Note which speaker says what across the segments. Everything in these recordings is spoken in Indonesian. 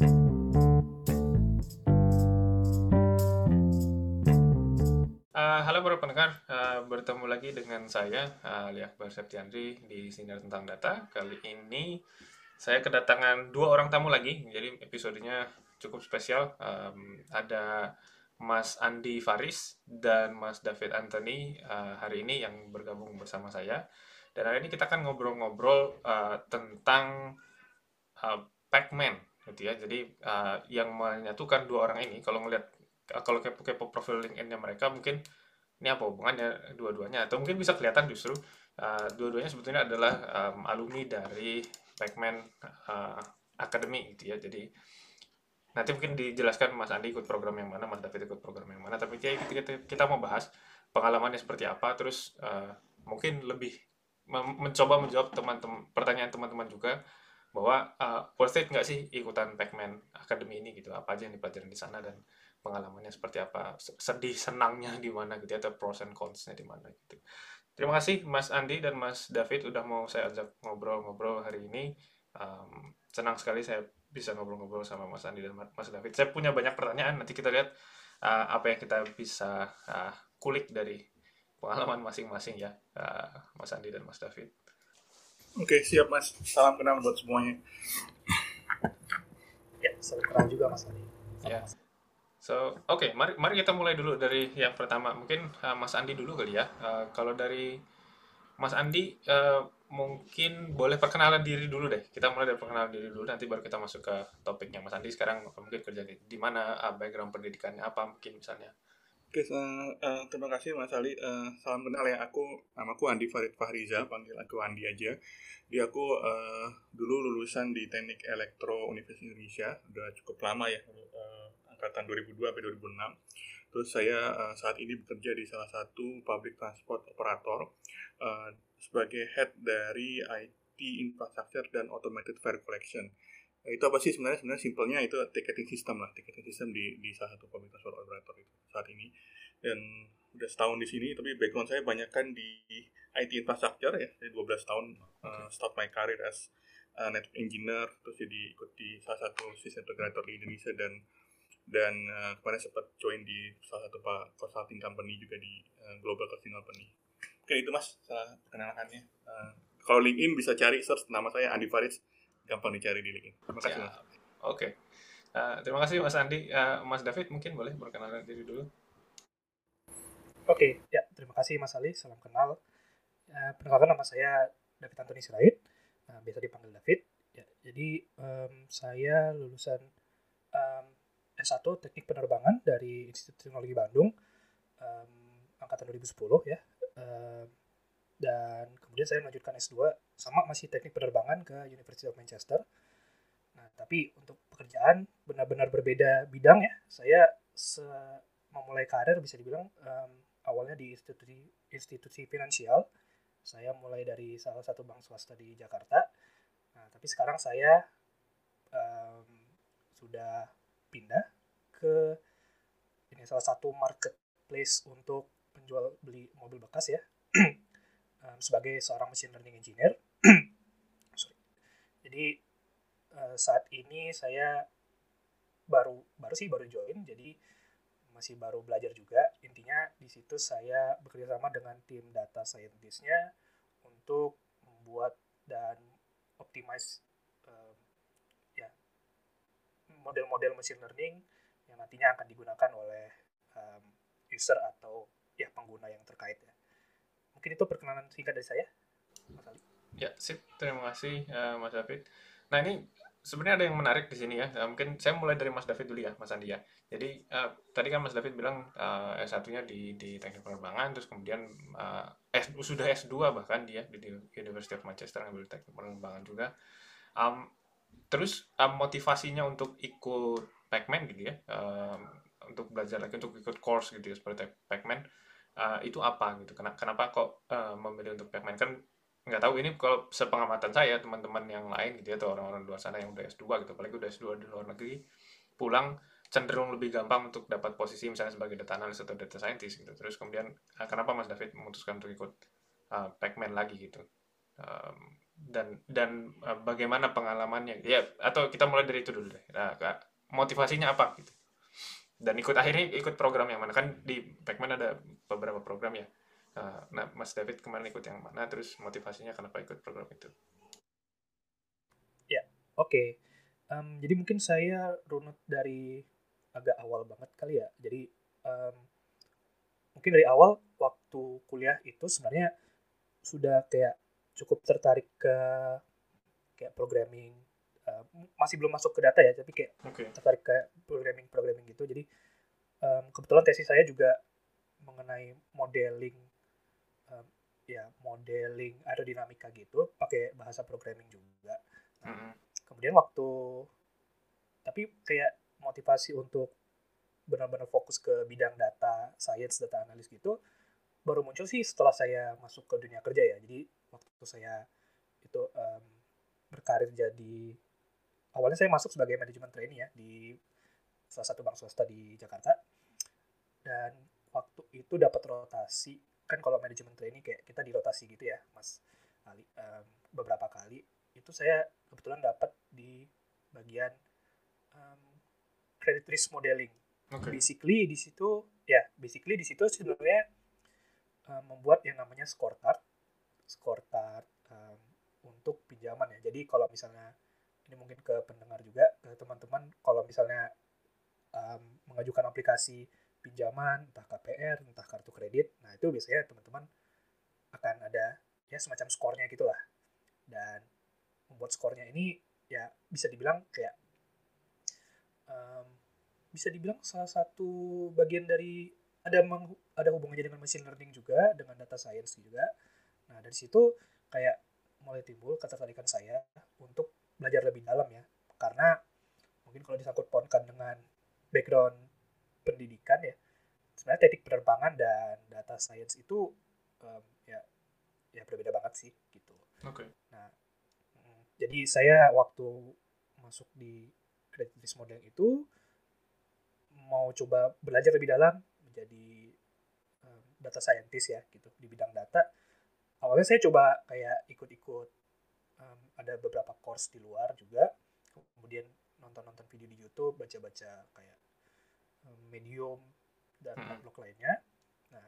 Speaker 1: Uh, halo para pendengar, uh, bertemu lagi dengan saya, uh, Ali Akbar di Sinar Tentang Data. Kali ini saya kedatangan dua orang tamu lagi, jadi episodenya cukup spesial. Um, ada Mas Andi Faris dan Mas David Anthony uh, hari ini yang bergabung bersama saya. Dan hari ini kita akan ngobrol-ngobrol uh, tentang uh, Pac-Man, gitu ya. Jadi uh, yang menyatukan dua orang ini, kalau ngelihat kalau kepo-kepo profil LinkedIn-nya mereka mungkin ini apa hubungannya dua-duanya? Atau mungkin bisa kelihatan justru uh, dua-duanya sebetulnya adalah um, alumni dari Pacman uh, Academy gitu ya. Jadi nanti mungkin dijelaskan Mas Andi ikut program yang mana Mas David ikut program yang mana. Tapi kita, kita, kita mau bahas pengalamannya seperti apa terus uh, mungkin lebih mencoba menjawab teman-teman pertanyaan teman-teman juga bahwa uh, worth it nggak sih ikutan Pacman Academy ini? Gitu. Apa aja yang dipelajari di sana dan pengalamannya seperti apa sedih senangnya di mana gitu ya, atau pros and cons-nya di mana gitu. Terima kasih Mas Andi dan Mas David udah mau saya ajak ngobrol-ngobrol hari ini. Um, senang sekali saya bisa ngobrol-ngobrol sama Mas Andi dan Mas David. Saya punya banyak pertanyaan nanti kita lihat uh, apa yang kita bisa uh, kulik dari pengalaman masing-masing ya uh, Mas Andi dan Mas David
Speaker 2: Oke, siap Mas. Salam kenal buat semuanya.
Speaker 3: Ya, salam kenal juga Mas Andi.
Speaker 1: Ya. So, oke, okay, mari mari kita mulai dulu dari yang pertama. Mungkin uh, Mas Andi dulu kali ya. Uh, kalau dari Mas Andi uh, mungkin boleh perkenalan diri dulu deh. Kita mulai dari perkenalan diri dulu nanti baru kita masuk ke topiknya Mas Andi sekarang mungkin kerja di, di mana, uh, background pendidikannya apa mungkin misalnya.
Speaker 2: Oke, uh, uh, terima kasih Mas Ali. Uh, salam kenal ya. Aku namaku Andi Farid Fahriza, panggil aku Andi aja. Di aku uh, dulu lulusan di Teknik Elektro Universitas Indonesia, udah cukup lama ya. Uh, angkatan 2002 sampai 2006. Terus saya uh, saat ini bekerja di salah satu public transport operator uh, sebagai head dari IT infrastructure dan automated fare collection. Itu apa sih sebenarnya? Sebenarnya simpelnya itu ticketing system lah, ticketing system di di salah satu public transport operator itu saat ini. Dan udah setahun di sini, tapi background saya banyak kan di IT infrastructure ya. Saya 12 tahun uh, start my career as uh, network engineer, terus jadi ikut di salah satu sistem integrator di Indonesia dan dan uh, kemarin sempat join di salah satu pak consulting company juga di uh, global consulting company. Oke itu mas salah perkenalannya. Uh, kalau LinkedIn bisa cari search nama saya Andi Faris, gampang dicari di LinkedIn. Terima kasih.
Speaker 1: Oke. Okay. Uh, terima kasih Mas Andi. Uh, mas David mungkin boleh perkenalan diri dulu.
Speaker 3: Oke, okay. ya terima kasih Mas Ali. Salam kenal. Uh, perkenalkan nama saya David Antoni Sirait. Uh, biasa dipanggil David. Ya, jadi um, saya lulusan um, S1 Teknik Penerbangan dari Institut Teknologi Bandung um, angkatan 2010 ya. Um, dan kemudian saya melanjutkan S2 sama masih Teknik Penerbangan ke University of Manchester. Nah, tapi untuk pekerjaan benar-benar berbeda bidang ya. Saya memulai karir bisa dibilang um, awalnya di institusi institusi finansial. Saya mulai dari salah satu bank swasta di Jakarta. Nah, tapi sekarang saya um, sudah pindah ke ini salah satu marketplace untuk penjual beli mobil bekas ya um, sebagai seorang machine learning engineer. Sorry. Jadi uh, saat ini saya baru baru sih baru join jadi masih baru belajar juga intinya di situ saya bekerja sama dengan tim data scientistnya untuk membuat dan optimize model-model machine learning yang nantinya akan digunakan oleh um, user atau ya pengguna yang terkait ya. Mungkin itu perkenalan singkat dari saya.
Speaker 1: Ya, sip. Terima kasih, uh, Mas David. Nah, ini sebenarnya ada yang menarik di sini ya. Uh, mungkin saya mulai dari Mas David dulu ya, Mas Andi ya. Jadi, uh, tadi kan Mas David bilang uh, S1-nya di, di teknik penerbangan, terus kemudian uh, S, sudah S2 bahkan dia di, di University of Manchester ngambil teknik penerbangan juga. Um, terus um, motivasinya untuk ikut Pacman gitu ya um, untuk belajar lagi untuk ikut course gitu ya seperti Pacman uh, itu apa gitu. Kenapa, kenapa kok uh, memilih untuk Pacman kan nggak tahu ini kalau sepengamatan saya teman-teman yang lain gitu ya atau orang-orang luar sana yang udah S2 gitu apalagi udah S2 di luar negeri pulang cenderung lebih gampang untuk dapat posisi misalnya sebagai data analyst atau data scientist gitu. Terus kemudian uh, kenapa Mas David memutuskan untuk ikut uh, Pacman lagi gitu? Um, dan dan uh, bagaimana pengalamannya? Ya atau kita mulai dari itu dulu deh. Nah, motivasinya apa gitu dan ikut akhirnya ikut program yang mana. Kan di Pacman ada beberapa program ya. Uh, nah Mas David kemarin ikut yang mana terus motivasinya kenapa ikut program itu?
Speaker 3: Ya oke. Okay. um, jadi mungkin saya runut dari agak awal banget kali ya. Jadi um, mungkin dari awal waktu kuliah itu sebenarnya sudah kayak cukup tertarik ke kayak programming masih belum masuk ke data ya tapi kayak okay. tertarik ke programming programming gitu jadi um, kebetulan tesis saya juga mengenai modeling um, ya modeling aerodinamika gitu pakai bahasa programming juga nah, mm -hmm. kemudian waktu tapi kayak motivasi untuk benar-benar fokus ke bidang data science data analis gitu baru muncul sih setelah saya masuk ke dunia kerja ya jadi waktu saya itu um, berkarir jadi awalnya saya masuk sebagai manajemen trainee ya di salah satu bank swasta di Jakarta. Dan waktu itu dapat rotasi kan kalau manajemen trainee kayak kita dirotasi gitu ya Mas Ali um, beberapa kali. Itu saya kebetulan dapat di bagian um, credit risk modeling. Okay. basically di situ ya basically di situ sebenarnya uh, membuat yang namanya scorecard. Scorecard um, untuk pinjaman ya. Jadi kalau misalnya ini mungkin ke pendengar juga ke teman-teman. Kalau misalnya um, mengajukan aplikasi pinjaman entah KPR entah kartu kredit nah itu biasanya teman-teman akan ada ya semacam skornya gitulah. Dan membuat skornya ini ya bisa dibilang kayak um, bisa dibilang salah satu bagian dari ada meng, ada hubungannya dengan machine learning juga dengan data science juga. Nah dari situ kayak mulai timbul ketertarikan saya untuk belajar lebih dalam ya karena mungkin kalau disangkut pautkan dengan background pendidikan ya sebenarnya teknik penerbangan dan data science itu um, ya ya berbeda banget sih gitu.
Speaker 1: Oke. Okay.
Speaker 3: Nah, mm, jadi saya waktu masuk di credit risk modeling itu mau coba belajar lebih dalam menjadi um, data scientist ya gitu di bidang data awalnya saya coba kayak ikut-ikut ada beberapa course di luar juga kemudian nonton-nonton video di YouTube baca-baca kayak um, Medium dan hmm. blog lainnya nah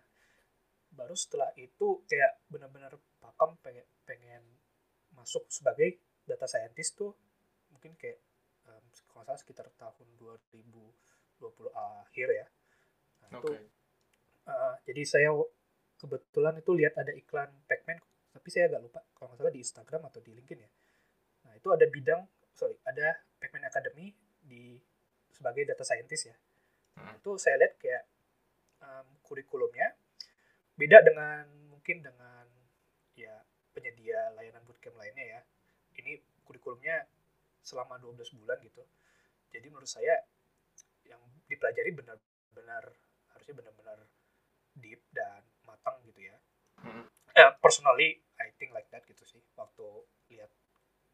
Speaker 3: baru setelah itu kayak benar-benar pakem pengen pengen masuk sebagai data scientist tuh mungkin kayak um, kalau salah sekitar tahun 2020 akhir ya Nah, okay. itu uh, jadi saya kebetulan itu lihat ada iklan Pacman tapi saya agak lupa kalau nggak salah di Instagram atau di LinkedIn ya. Itu ada bidang sorry ada Pacman Academy di sebagai data scientist ya. Nah, itu saya lihat kayak um, kurikulumnya beda dengan mungkin dengan ya penyedia layanan bootcamp lainnya ya. Ini kurikulumnya selama 12 bulan gitu. Jadi menurut saya yang dipelajari benar-benar harusnya benar-benar deep dan matang gitu ya. Hmm. Eh, personally, I think like that gitu sih waktu lihat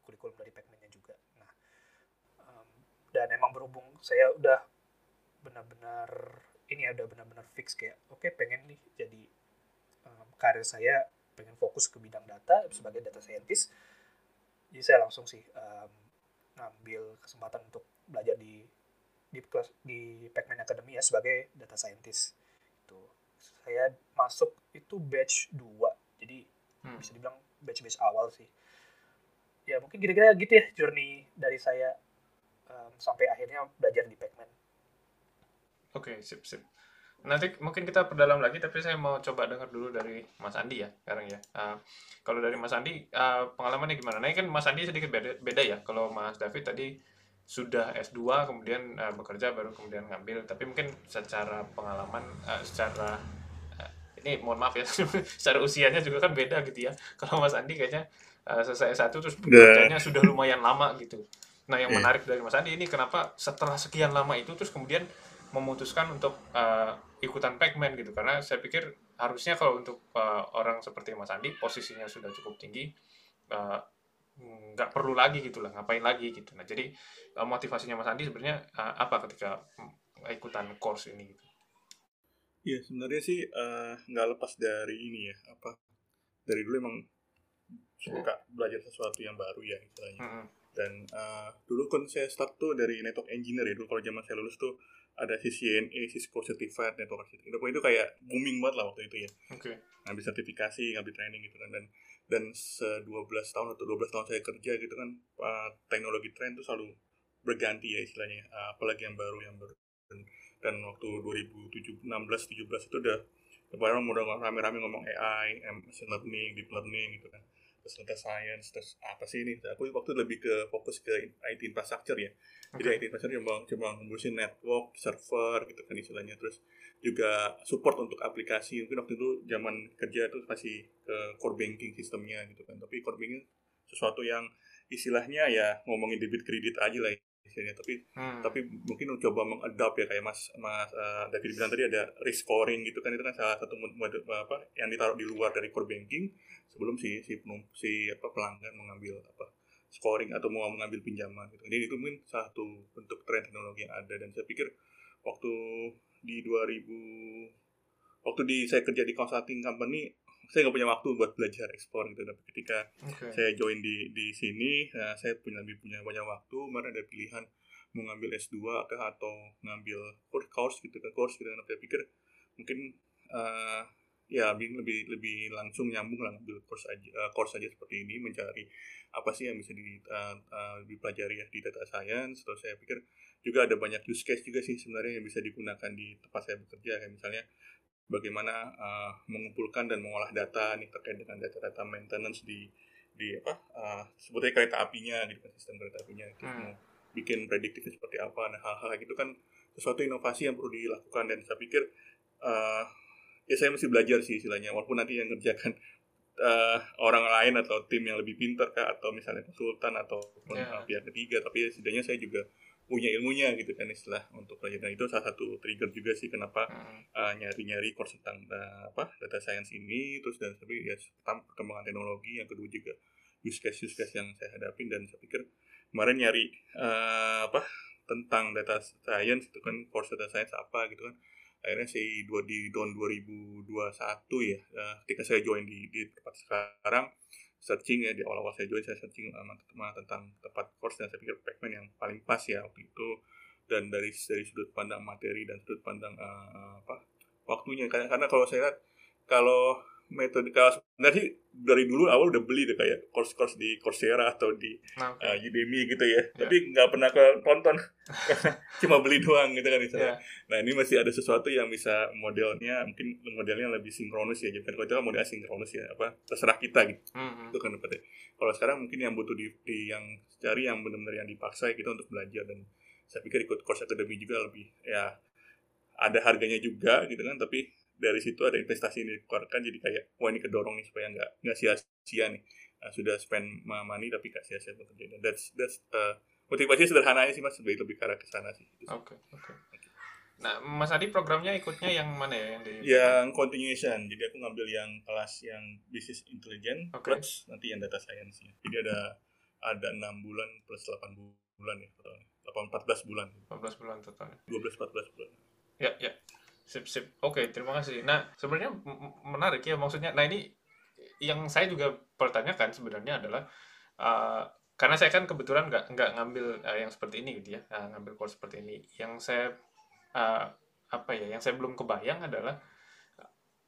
Speaker 3: kurikulum dari Pacman-nya juga. Nah, um, dan emang berhubung saya udah benar-benar ini ya udah benar-benar fix kayak oke okay, pengen nih jadi um, karir saya pengen fokus ke bidang data sebagai data scientist. Jadi saya langsung sih um, ngambil kesempatan untuk belajar di di kelas di Pacman Academy ya sebagai data scientist itu saya masuk itu batch 2 jadi hmm. bisa dibilang batch-batch awal sih ya mungkin kira-kira gitu ya journey dari saya um, sampai akhirnya belajar di Pacman.
Speaker 1: Oke okay, sip sip. Nanti mungkin kita perdalam lagi tapi saya mau coba dengar dulu dari Mas Andi ya sekarang ya. Uh, kalau dari Mas Andi uh, pengalamannya gimana? Nah kan Mas Andi sedikit beda, beda ya. Kalau Mas David tadi sudah S2 kemudian uh, bekerja baru kemudian ngambil. Tapi mungkin secara pengalaman uh, secara uh, ini mohon maaf ya secara usianya juga kan beda gitu ya. Kalau Mas Andi kayaknya uh, selesai satu terus bekerjanya sudah lumayan lama gitu. Nah yang yeah. menarik dari Mas Andi ini kenapa setelah sekian lama itu terus kemudian memutuskan untuk uh, ikutan Pacman gitu? Karena saya pikir harusnya kalau untuk uh, orang seperti Mas Andi posisinya sudah cukup tinggi uh, nggak perlu lagi gitu lah ngapain lagi gitu. Nah jadi eh, motivasinya Mas Andi sebenarnya uh, apa ketika ikutan course ini gitu?
Speaker 2: Iya sebenarnya sih uh, nggak lepas dari ini ya apa dari dulu emang suka belajar sesuatu yang baru ya istilahnya.
Speaker 1: Mm-mm.
Speaker 2: dan uh, dulu kan saya start tuh dari network engineer ya dulu kalau zaman saya lulus tuh ada CCNA, Cisco Certified Network Architect. Itu itu kayak booming banget lah waktu itu ya.
Speaker 1: Oke.
Speaker 2: ngambil sertifikasi, ngambil training gitu kan. Dan dan se 12 tahun atau 12 tahun saya kerja gitu kan uh, teknologi tren itu selalu berganti ya istilahnya uh, apalagi yang baru yang baru. Dan, dan waktu 2016 17 itu udah orang udah rame-rame ngomong AI, machine learning, deep learning gitu kan terus data science, terus apa sih ini? Aku waktu lebih ke fokus ke IT infrastructure ya. Jadi
Speaker 1: Oke.
Speaker 2: IT infrastructure cuma cuma ngurusin network, server gitu kan istilahnya. Terus juga support untuk aplikasi. Mungkin waktu itu zaman kerja itu masih ke core banking sistemnya gitu kan. Tapi core banking sesuatu yang istilahnya ya ngomongin debit kredit aja lah istilahnya. Tapi
Speaker 1: Hmm.
Speaker 2: tapi mungkin coba mengadap ya kayak Mas Mas eh, David bilang tadi ada risk scoring gitu kan itu kan salah satu apa yang ditaruh di luar dari core banking sebelum si si penum- si apa pelanggan mengambil apa scoring atau mau mengambil pinjaman gitu. Jadi itu mungkin satu bentuk tren teknologi yang ada dan saya pikir waktu di 2000 waktu di saya kerja di consulting company saya nggak punya waktu buat belajar ekspor gitu. Tapi ketika
Speaker 1: Oke.
Speaker 2: saya join di di sini nah, saya punya lebih punya banyak waktu. Kemarin ada pilihan mau ngambil S2 kah atau ngambil course course gitu kan course gitu. Kan saya pikir mungkin eh, ya lebih lebih lebih langsung nyambung lah ngambil course aja eh, course aja seperti ini mencari apa sih yang bisa di, eh, eh, dipelajari ya di data science. Terus saya pikir juga ada banyak use case juga sih sebenarnya yang bisa digunakan di tempat saya bekerja. Kayak misalnya bagaimana eh, mengumpulkan dan mengolah data nih terkait dengan data-data maintenance di di apa eh, sebutnya kereta apinya gitu kan sistem kereta apinya gitu.
Speaker 1: Hmm.
Speaker 2: mau bikin prediktifnya seperti apa nah hal-hal gitu kan sesuatu inovasi yang perlu dilakukan dan saya pikir eh, ya saya mesti belajar sih istilahnya walaupun nanti yang ngerjakan eh, orang lain atau tim yang lebih pintar kah atau misalnya konsultan ataupun
Speaker 1: Ya.
Speaker 2: eh, pihak ketiga tapi setidaknya saya juga punya ilmunya gitu kan istilah untuk belajar dan itu salah satu trigger juga sih kenapa
Speaker 1: Hmm.
Speaker 2: uh, nyari-nyari course tentang uh, apa data science ini terus dan tapi ya pertama perkembangan teknologi yang kedua juga use case use case yang saya hadapin. Dan saya pikir kemarin nyari uh, apa tentang data science itu kan course data science apa gitu kan. Akhirnya sih dua di tahun 2021 ya uh, ketika saya join di di tempat sekarang searching ya di awal-awal saya join saya searching uh, teman tentang tempat course dan saya pikir Pacman yang paling pas ya waktu itu. Dan dari dari sudut pandang materi dan sudut pandang uh, apa waktunya. Karena karena kalau saya lihat kalau metode kalau sih dari dulu awal udah beli deh kayak course-course di Coursera atau di
Speaker 1: Nah, oke.
Speaker 2: uh, Udemy gitu ya
Speaker 1: Ya.
Speaker 2: tapi nggak pernah ke tonton cuma beli doang gitu kan misalnya
Speaker 1: Ya.
Speaker 2: nah ini masih ada sesuatu yang bisa modelnya mungkin modelnya lebih sinkronus ya jadi kalau itu kan modelnya sinkronus ya apa terserah kita gitu
Speaker 1: Hmm, hmm.
Speaker 2: itu kan pada kalau sekarang mungkin yang butuh di, di yang cari yang benar-benar yang dipaksa gitu untuk belajar dan saya pikir ikut course academy juga lebih ya ada harganya juga gitu kan tapi dari situ ada investasi yang dikeluarkan jadi kayak wah ini kedorong nih supaya nggak nggak sia-sia nih Nah, sudah spend money tapi nggak sia-sia bekerja that's that's uh, motivasi sederhana aja sih mas lebih lebih ke arah ke sana sih
Speaker 1: Oke, oke. Nah, Mas Adi programnya ikutnya yang mana ya yang di
Speaker 2: yang continuation jadi aku ngambil yang kelas yang business intelligence
Speaker 1: Oke.
Speaker 2: plus nanti yang data science nya jadi ada ada enam bulan plus 8 bulan ya totalnya 8 14 bulan
Speaker 1: 14 bulan totalnya.
Speaker 2: 12 14 bulan
Speaker 1: Ya, ya. Sip, sip. Oke, terima kasih. Nah, sebenarnya menarik ya maksudnya. Nah, ini yang saya juga pertanyakan sebenarnya adalah uh, karena saya kan kebetulan nggak nggak ngambil uh, yang seperti ini gitu ya, uh, ngambil course seperti ini. Yang saya uh, apa ya, yang saya belum kebayang adalah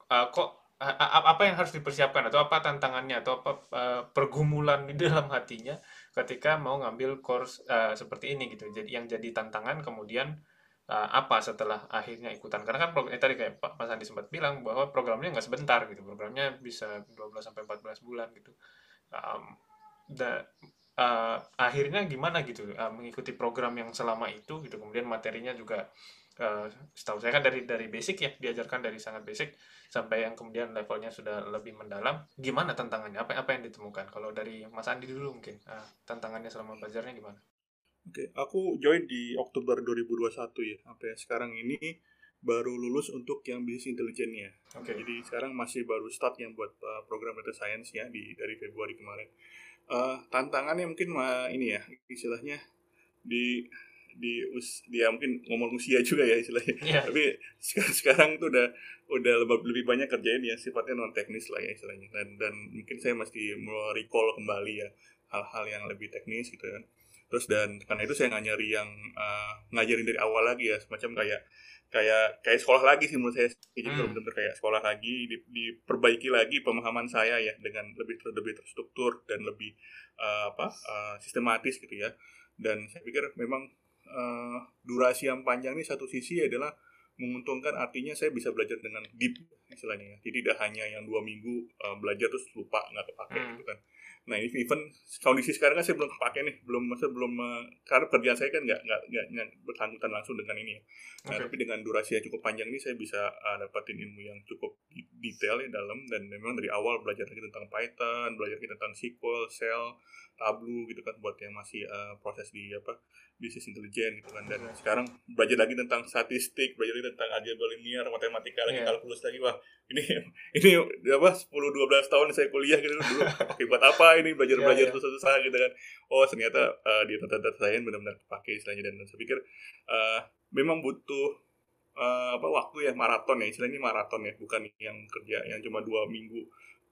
Speaker 1: uh, kok a- apa yang harus dipersiapkan atau apa tantangannya atau apa uh, pergumulan di dalam hatinya ketika mau ngambil course uh, seperti ini gitu. Jadi yang jadi tantangan kemudian uh, apa setelah akhirnya ikutan. Karena kan program eh, tadi kayak Pak Mas Andi sempat bilang bahwa programnya nggak sebentar gitu. Programnya bisa 12 sampai 14 bulan gitu. Um, da, uh, akhirnya gimana gitu? Uh, mengikuti program yang selama itu gitu. Kemudian materinya juga uh, setahu saya kan dari dari basic ya diajarkan dari sangat basic sampai yang kemudian levelnya sudah lebih mendalam. Gimana tantangannya? Apa apa yang ditemukan? Kalau dari Mas Andi dulu mungkin uh, tantangannya selama belajarnya gimana
Speaker 2: Oke, aku join di Oktober 2021 ya. Sampai sekarang ini baru lulus untuk yang bisnis intelijennya.
Speaker 1: oke
Speaker 2: Jadi sekarang masih baru start yang buat uh, program data science ya di dari Februari kemarin. Uh, tantangannya mungkin uh, ini ya istilahnya di di us dia mungkin ngomong usia juga ya istilahnya
Speaker 1: Iya.
Speaker 2: tapi sekarang, sekarang tuh udah udah lebih, banyak kerjain ya sifatnya non teknis lah ya istilahnya dan dan mungkin saya mau recall kembali ya hal-hal yang lebih teknis gitu kan terus dan karena itu saya nggak nyari yang uh, ngajarin dari awal lagi ya semacam kayak kayak kayak sekolah lagi sih menurut saya jadi
Speaker 1: Hmm.
Speaker 2: benar-benar kayak sekolah lagi di- diperbaiki lagi pemahaman saya ya dengan lebih ter- lebih terstruktur dan lebih uh, apa uh, sistematis gitu ya dan saya pikir memang uh, durasi yang panjang ini satu sisi adalah menguntungkan artinya saya bisa belajar dengan deep istilahnya ya. jadi tidak hanya yang dua minggu uh, belajar terus lupa nggak kepake
Speaker 1: Hmm.
Speaker 2: gitu kan nah ini even kondisi sekarang kan saya belum kepake nih belum masa belum uh, karena kerjaan saya kan nggak nggak nggak bersangkutan langsung dengan ini ya. Nah, tapi dengan durasi yang cukup panjang ini saya bisa uh, dapatin ilmu yang cukup detail ya dalam dan memang dari awal belajar lagi tentang Python, belajar lagi tentang SQL, Shell, Tableau gitu kan buat yang masih uh, proses di apa bisnis intelijen gitu kan. Dan sekarang belajar lagi tentang statistik, belajar lagi tentang algebra linear, matematika lagi,
Speaker 1: Iya.
Speaker 2: kalkulus lagi wah ini ini apa 10 12 tahun saya kuliah gitu dulu oke buat apa ini belajar belajar
Speaker 1: Iya, iya.
Speaker 2: susah-susah gitu kan oh ternyata uh, di data-data saya benar-benar kepake istilahnya dan saya pikir uh, memang butuh eh, apa waktu ya maraton ya istilahnya ini maraton ya bukan yang kerja yang cuma dua minggu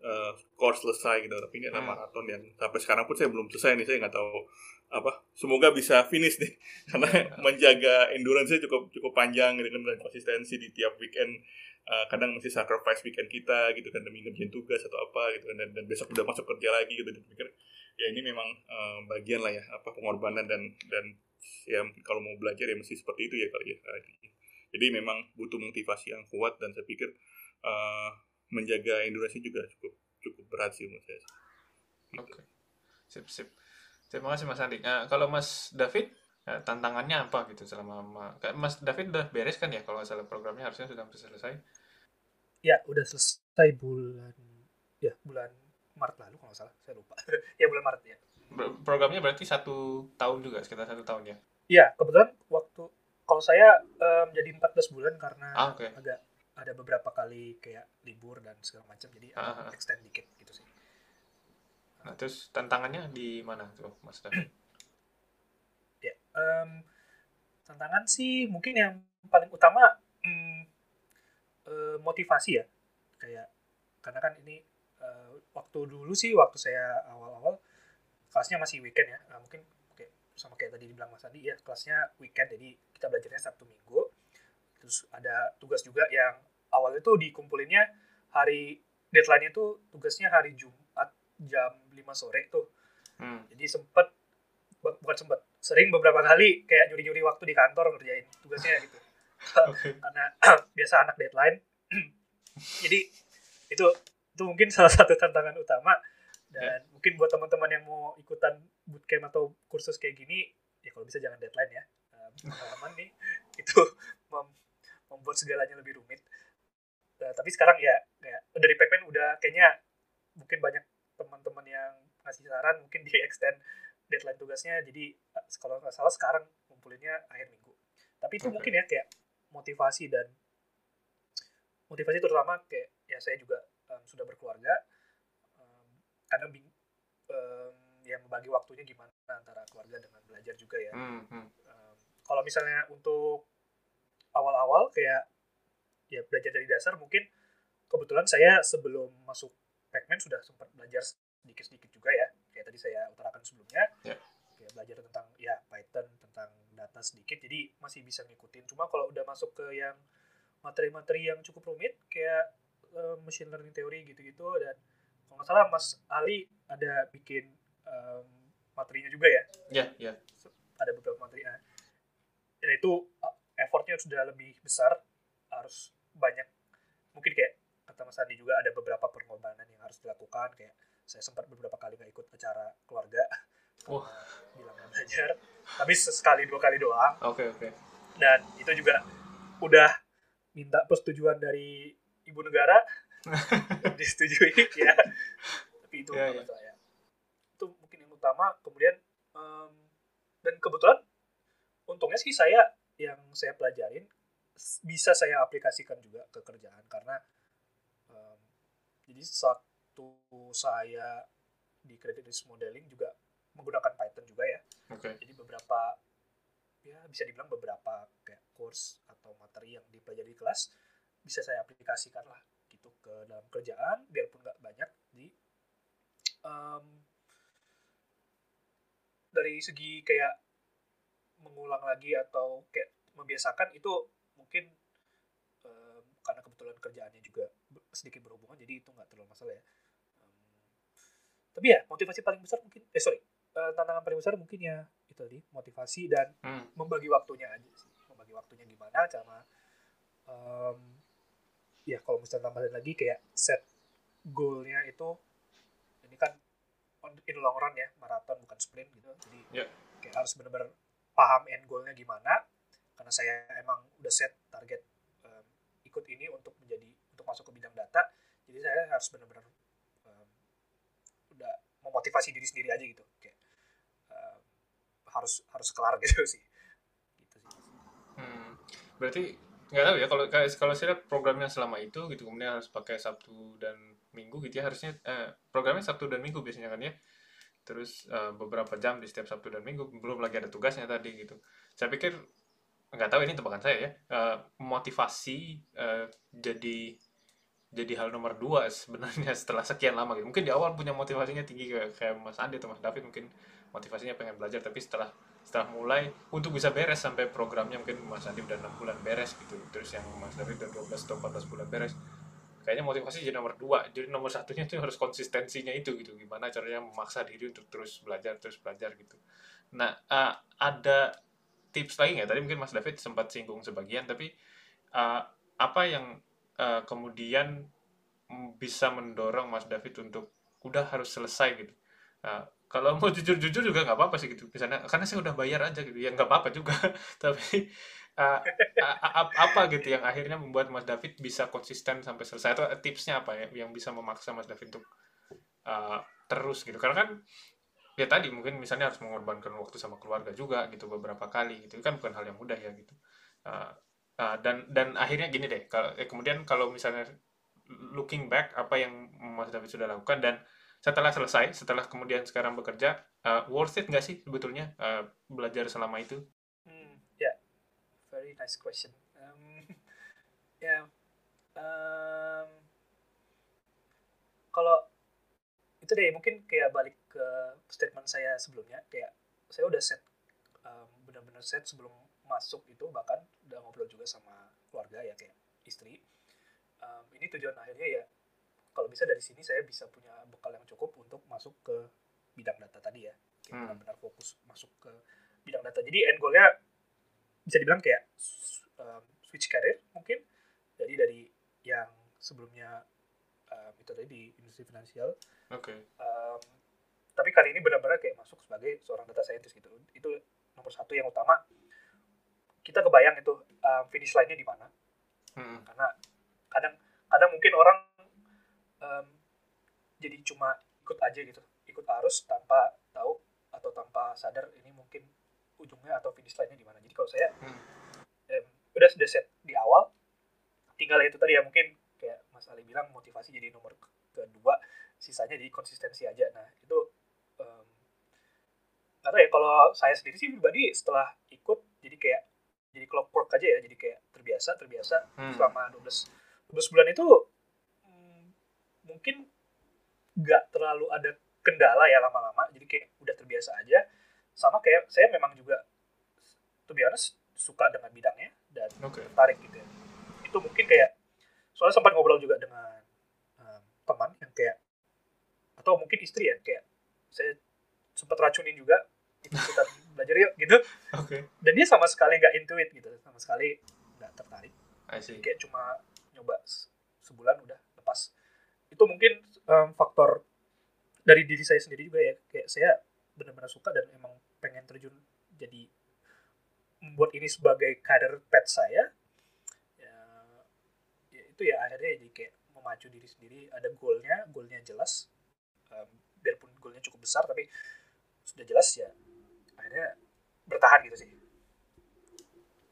Speaker 2: eh, course selesai gitu tapi ini adalah
Speaker 1: Hmm.
Speaker 2: maraton yang sampai sekarang pun saya belum selesai nih saya nggak tahu apa semoga bisa finish nih karena menjaga endurance saya cukup cukup panjang gitu kan dan konsistensi di tiap weekend eh, kadang mesti sacrifice weekend kita gitu kan demi ngerjain tugas atau apa gitu kan dan, dan besok udah masuk kerja lagi gitu dan pikir ya ini memang eh, bagian lah ya apa pengorbanan dan dan ya kalau mau belajar ya mesti seperti itu ya kali ya jadi memang butuh motivasi yang kuat dan saya pikir eh, menjaga endurance juga cukup cukup berat sih menurut saya Gitu.
Speaker 1: Oke. Sip, sip. Terima kasih Mas Andi. Nah, kalau Mas David, eh, tantangannya apa gitu selama Mas David udah beres kan ya kalau salah programnya harusnya sudah selesai.
Speaker 3: Ya, udah selesai bulan ya bulan Maret lalu kalau salah, saya lupa. ya bulan Maret ya.
Speaker 1: Programnya berarti satu tahun juga, sekitar satu tahun ya.
Speaker 3: Iya, kebetulan waktu kalau saya em, jadi 14 bulan karena
Speaker 1: Ah, oke.
Speaker 3: agak ada beberapa kali kayak libur dan segala macam jadi
Speaker 1: Ah, ah.
Speaker 3: extend dikit gitu sih.
Speaker 1: Nah, terus tantangannya di mana tuh Mas David?
Speaker 3: Em, tantangan sih mungkin yang paling utama mm, eh, motivasi ya. Kayak karena kan ini eh, waktu dulu sih waktu saya awal-awal kelasnya masih weekend ya. Nah, mungkin kayak sama kayak tadi dibilang Mas Andi ya, kelasnya weekend jadi kita belajarnya Sabtu Minggu. Terus ada tugas juga yang awalnya tuh dikumpulinnya hari deadline-nya tuh tugasnya hari Jumat jam 5 sore tuh.
Speaker 1: Hmm.
Speaker 3: Jadi sempet bu- bukan sempet sering beberapa kali kayak nyuri-nyuri waktu di kantor ngerjain tugasnya gitu. Karena biasa anak deadline. Jadi itu itu mungkin salah satu tantangan utama. Dan mungkin buat teman-teman yang mau ikutan bootcamp atau kursus kayak gini ya kalau bisa jangan deadline ya. Pengalaman nih. Itu mem- membuat segalanya lebih rumit. Eh, tapi sekarang ya kayak dari Pekmen udah kayaknya mungkin banyak teman-teman yang ngasih saran mungkin di extend deadline tugasnya jadi eh, kalau nggak salah sekarang ngumpulinnya akhir minggu tapi itu
Speaker 1: Oke.
Speaker 3: mungkin ya kayak motivasi dan motivasi terutama kayak ya saya juga em, sudah berkeluarga em, kadang bing, em, ya membagi waktunya gimana antara keluarga dengan belajar juga ya
Speaker 1: Hmm, hmm.
Speaker 3: Em, kalau misalnya untuk awal-awal kayak ya belajar dari dasar mungkin kebetulan saya sebelum masuk Pacman sudah sempat belajar sedikit-sedikit juga ya kayak tadi saya utarakan sebelumnya.
Speaker 1: Ya.
Speaker 3: kayak belajar tentang ya Python tentang data sedikit. Jadi masih bisa ngikutin. Cuma kalau udah masuk ke yang materi-materi yang cukup rumit kayak eh, machine learning teori gitu-gitu dan kalau nggak salah Mas Ali ada bikin em, materinya juga ya?
Speaker 1: Ya, ya.
Speaker 3: ada beberapa materi nah, itu uh, effortnya sudah lebih besar harus banyak. Mungkin kayak kata Mas Andi juga ada beberapa pengorbanan yang harus dilakukan kayak saya sempat beberapa kali nggak ikut acara keluarga. Karena bilang belajar tapi sekali dua kali doang.
Speaker 1: Oke, oke.
Speaker 3: dan itu juga udah minta persetujuan dari ibu negara. Disetujui ya. Tapi itu menurut
Speaker 1: ya.
Speaker 3: saya itu mungkin yang utama. Kemudian em, dan kebetulan untungnya sih saya yang saya pelajarin bisa saya aplikasikan juga ke kerjaan. Karena em, jadi satu saya di credit risk modeling juga menggunakan Python juga ya.
Speaker 1: Oke.
Speaker 3: jadi beberapa ya bisa dibilang beberapa kayak course atau materi yang dipelajari di kelas bisa saya aplikasikan lah gitu ke dalam kerjaan biarpun nggak banyak. Di um, dari segi kayak mengulang lagi atau kayak membiasakan itu mungkin um, karena kebetulan kerjaannya juga sedikit berhubungan jadi itu nggak terlalu masalah ya tapi ya motivasi paling besar mungkin eh sorry uh, tantangan paling besar mungkin ya itu tadi motivasi dan
Speaker 1: Hmm.
Speaker 3: membagi waktunya aja sih membagi waktunya gimana sama um, ya kalau misalnya tambahin lagi kayak set goalnya itu ini kan on in long run ya maraton bukan sprint gitu jadi
Speaker 1: Ya.
Speaker 3: kayak harus benar-benar paham end goalnya gimana karena saya emang udah set target um, ikut ini untuk menjadi untuk masuk ke bidang data jadi saya harus benar-benar udah memotivasi diri sendiri aja gitu kayak um, harus harus kelar gitu sih gitu sih
Speaker 1: Hmm. Berarti nggak tahu ya kalau kalau saya lihat programnya selama itu gitu kemudian harus pakai Sabtu dan Minggu gitu ya harusnya eh, programnya Sabtu dan Minggu biasanya kan ya. Terus eh, beberapa jam di setiap Sabtu dan Minggu belum lagi ada tugasnya tadi gitu. Saya pikir nggak tahu ini tebakan saya ya eh, motivasi eh, jadi jadi hal nomor dua sebenarnya setelah sekian lama gitu. Mungkin di awal punya motivasinya tinggi kayak, kayak Mas Andi atau Mas David mungkin motivasinya pengen belajar tapi setelah setelah mulai untuk bisa beres sampai programnya mungkin Mas Andi udah 6 bulan beres gitu. Terus yang Mas David udah 12 atau 14 bulan beres. Kayaknya motivasi jadi nomor dua. Jadi nomor satunya itu harus konsistensinya itu gitu. Gimana caranya memaksa diri untuk terus belajar terus belajar gitu. Nah eh, ada tips lagi nggak? Tadi mungkin Mas David sempat singgung sebagian tapi eh, apa yang eh, kemudian bisa mendorong Mas David untuk udah harus selesai gitu. Nah, kalau mau jujur-jujur juga nggak apa-apa sih gitu. Misalnya karena saya udah bayar aja gitu. Ya nggak apa-apa juga. Tapi uh, a- apa gitu yang akhirnya membuat Mas David bisa konsisten sampai selesai? Atau tipsnya apa ya yang bisa memaksa Mas David untuk uh, terus gitu? Karena kan ya tadi mungkin misalnya harus mengorbankan waktu sama keluarga juga gitu beberapa kali gitu. Kan bukan hal yang mudah ya gitu. Uh, uh, dan dan akhirnya gini deh kalau eh, kemudian kalau misalnya looking back apa yang Mas David sudah lakukan dan setelah selesai setelah kemudian sekarang bekerja uh, worth it nggak sih sebetulnya uh, belajar selama itu
Speaker 3: Hmm, ya, very nice question. Um, ya, um, kalau itu deh mungkin kayak balik ke statement saya sebelumnya, kayak saya udah set, um, benar-benar set sebelum masuk itu bahkan udah ngobrol juga sama keluarga ya kayak istri. Um, ini tujuan akhirnya ya kalau bisa dari sini saya bisa punya bekal yang cukup untuk masuk ke bidang data tadi ya, kayak
Speaker 1: Hmm.
Speaker 3: benar-benar fokus masuk ke bidang data. Jadi end goalnya bisa dibilang kayak um, switch career mungkin. Jadi dari yang sebelumnya um, itu tadi di industri finansial,
Speaker 1: oke
Speaker 3: um, tapi kali ini benar-benar kayak masuk sebagai seorang data scientist gitu. Itu nomor satu yang utama. Kita kebayang itu um, finish line-nya di mana.
Speaker 1: Hmm,
Speaker 3: karena kadang kadang mungkin orang um, jadi cuma ikut aja gitu. Ikut arus tanpa tahu atau tanpa sadar ini mungkin ujungnya atau finish line-nya di mana. Jadi kalau saya
Speaker 1: hmm,
Speaker 3: em, udah sudah set di awal tinggal itu tadi ya mungkin kayak Mas Ali bilang motivasi jadi nomor ke- kedua sisanya di konsistensi aja. Nah itu nggak tahu ya kalau saya sendiri sih pribadi setelah ikut jadi kayak jadi clockwork aja ya jadi kayak terbiasa terbiasa
Speaker 1: hmm.
Speaker 3: selama 12 12 bulan itu mm, mungkin nggak terlalu ada kendala ya lama-lama jadi kayak udah terbiasa aja. Sama kayak saya memang juga to be honest suka dengan bidangnya dan
Speaker 1: oke.
Speaker 3: tertarik gitu ya. Itu mungkin kayak soalnya sempat ngobrol juga dengan um, teman yang kayak atau mungkin istri ya kayak saya sempat racunin juga ikut ikutan belajar yuk gitu.
Speaker 1: Oke.
Speaker 3: Dan dia sama sekali nggak intuit gitu sama sekali nggak tertarik.
Speaker 1: I see.
Speaker 3: Kayak cuma nyoba se- sebulan udah lepas. Itu mungkin em, faktor dari diri saya sendiri juga ya. Kayak saya benar-benar suka dan emang pengen terjun jadi membuat ini sebagai kader pet saya. Ya, ya itu ya akhirnya jadi kayak memacu diri sendiri. Ada goalnya goalnya jelas. Em, biarpun goalnya cukup besar tapi sudah jelas ya akhirnya bertahan gitu sih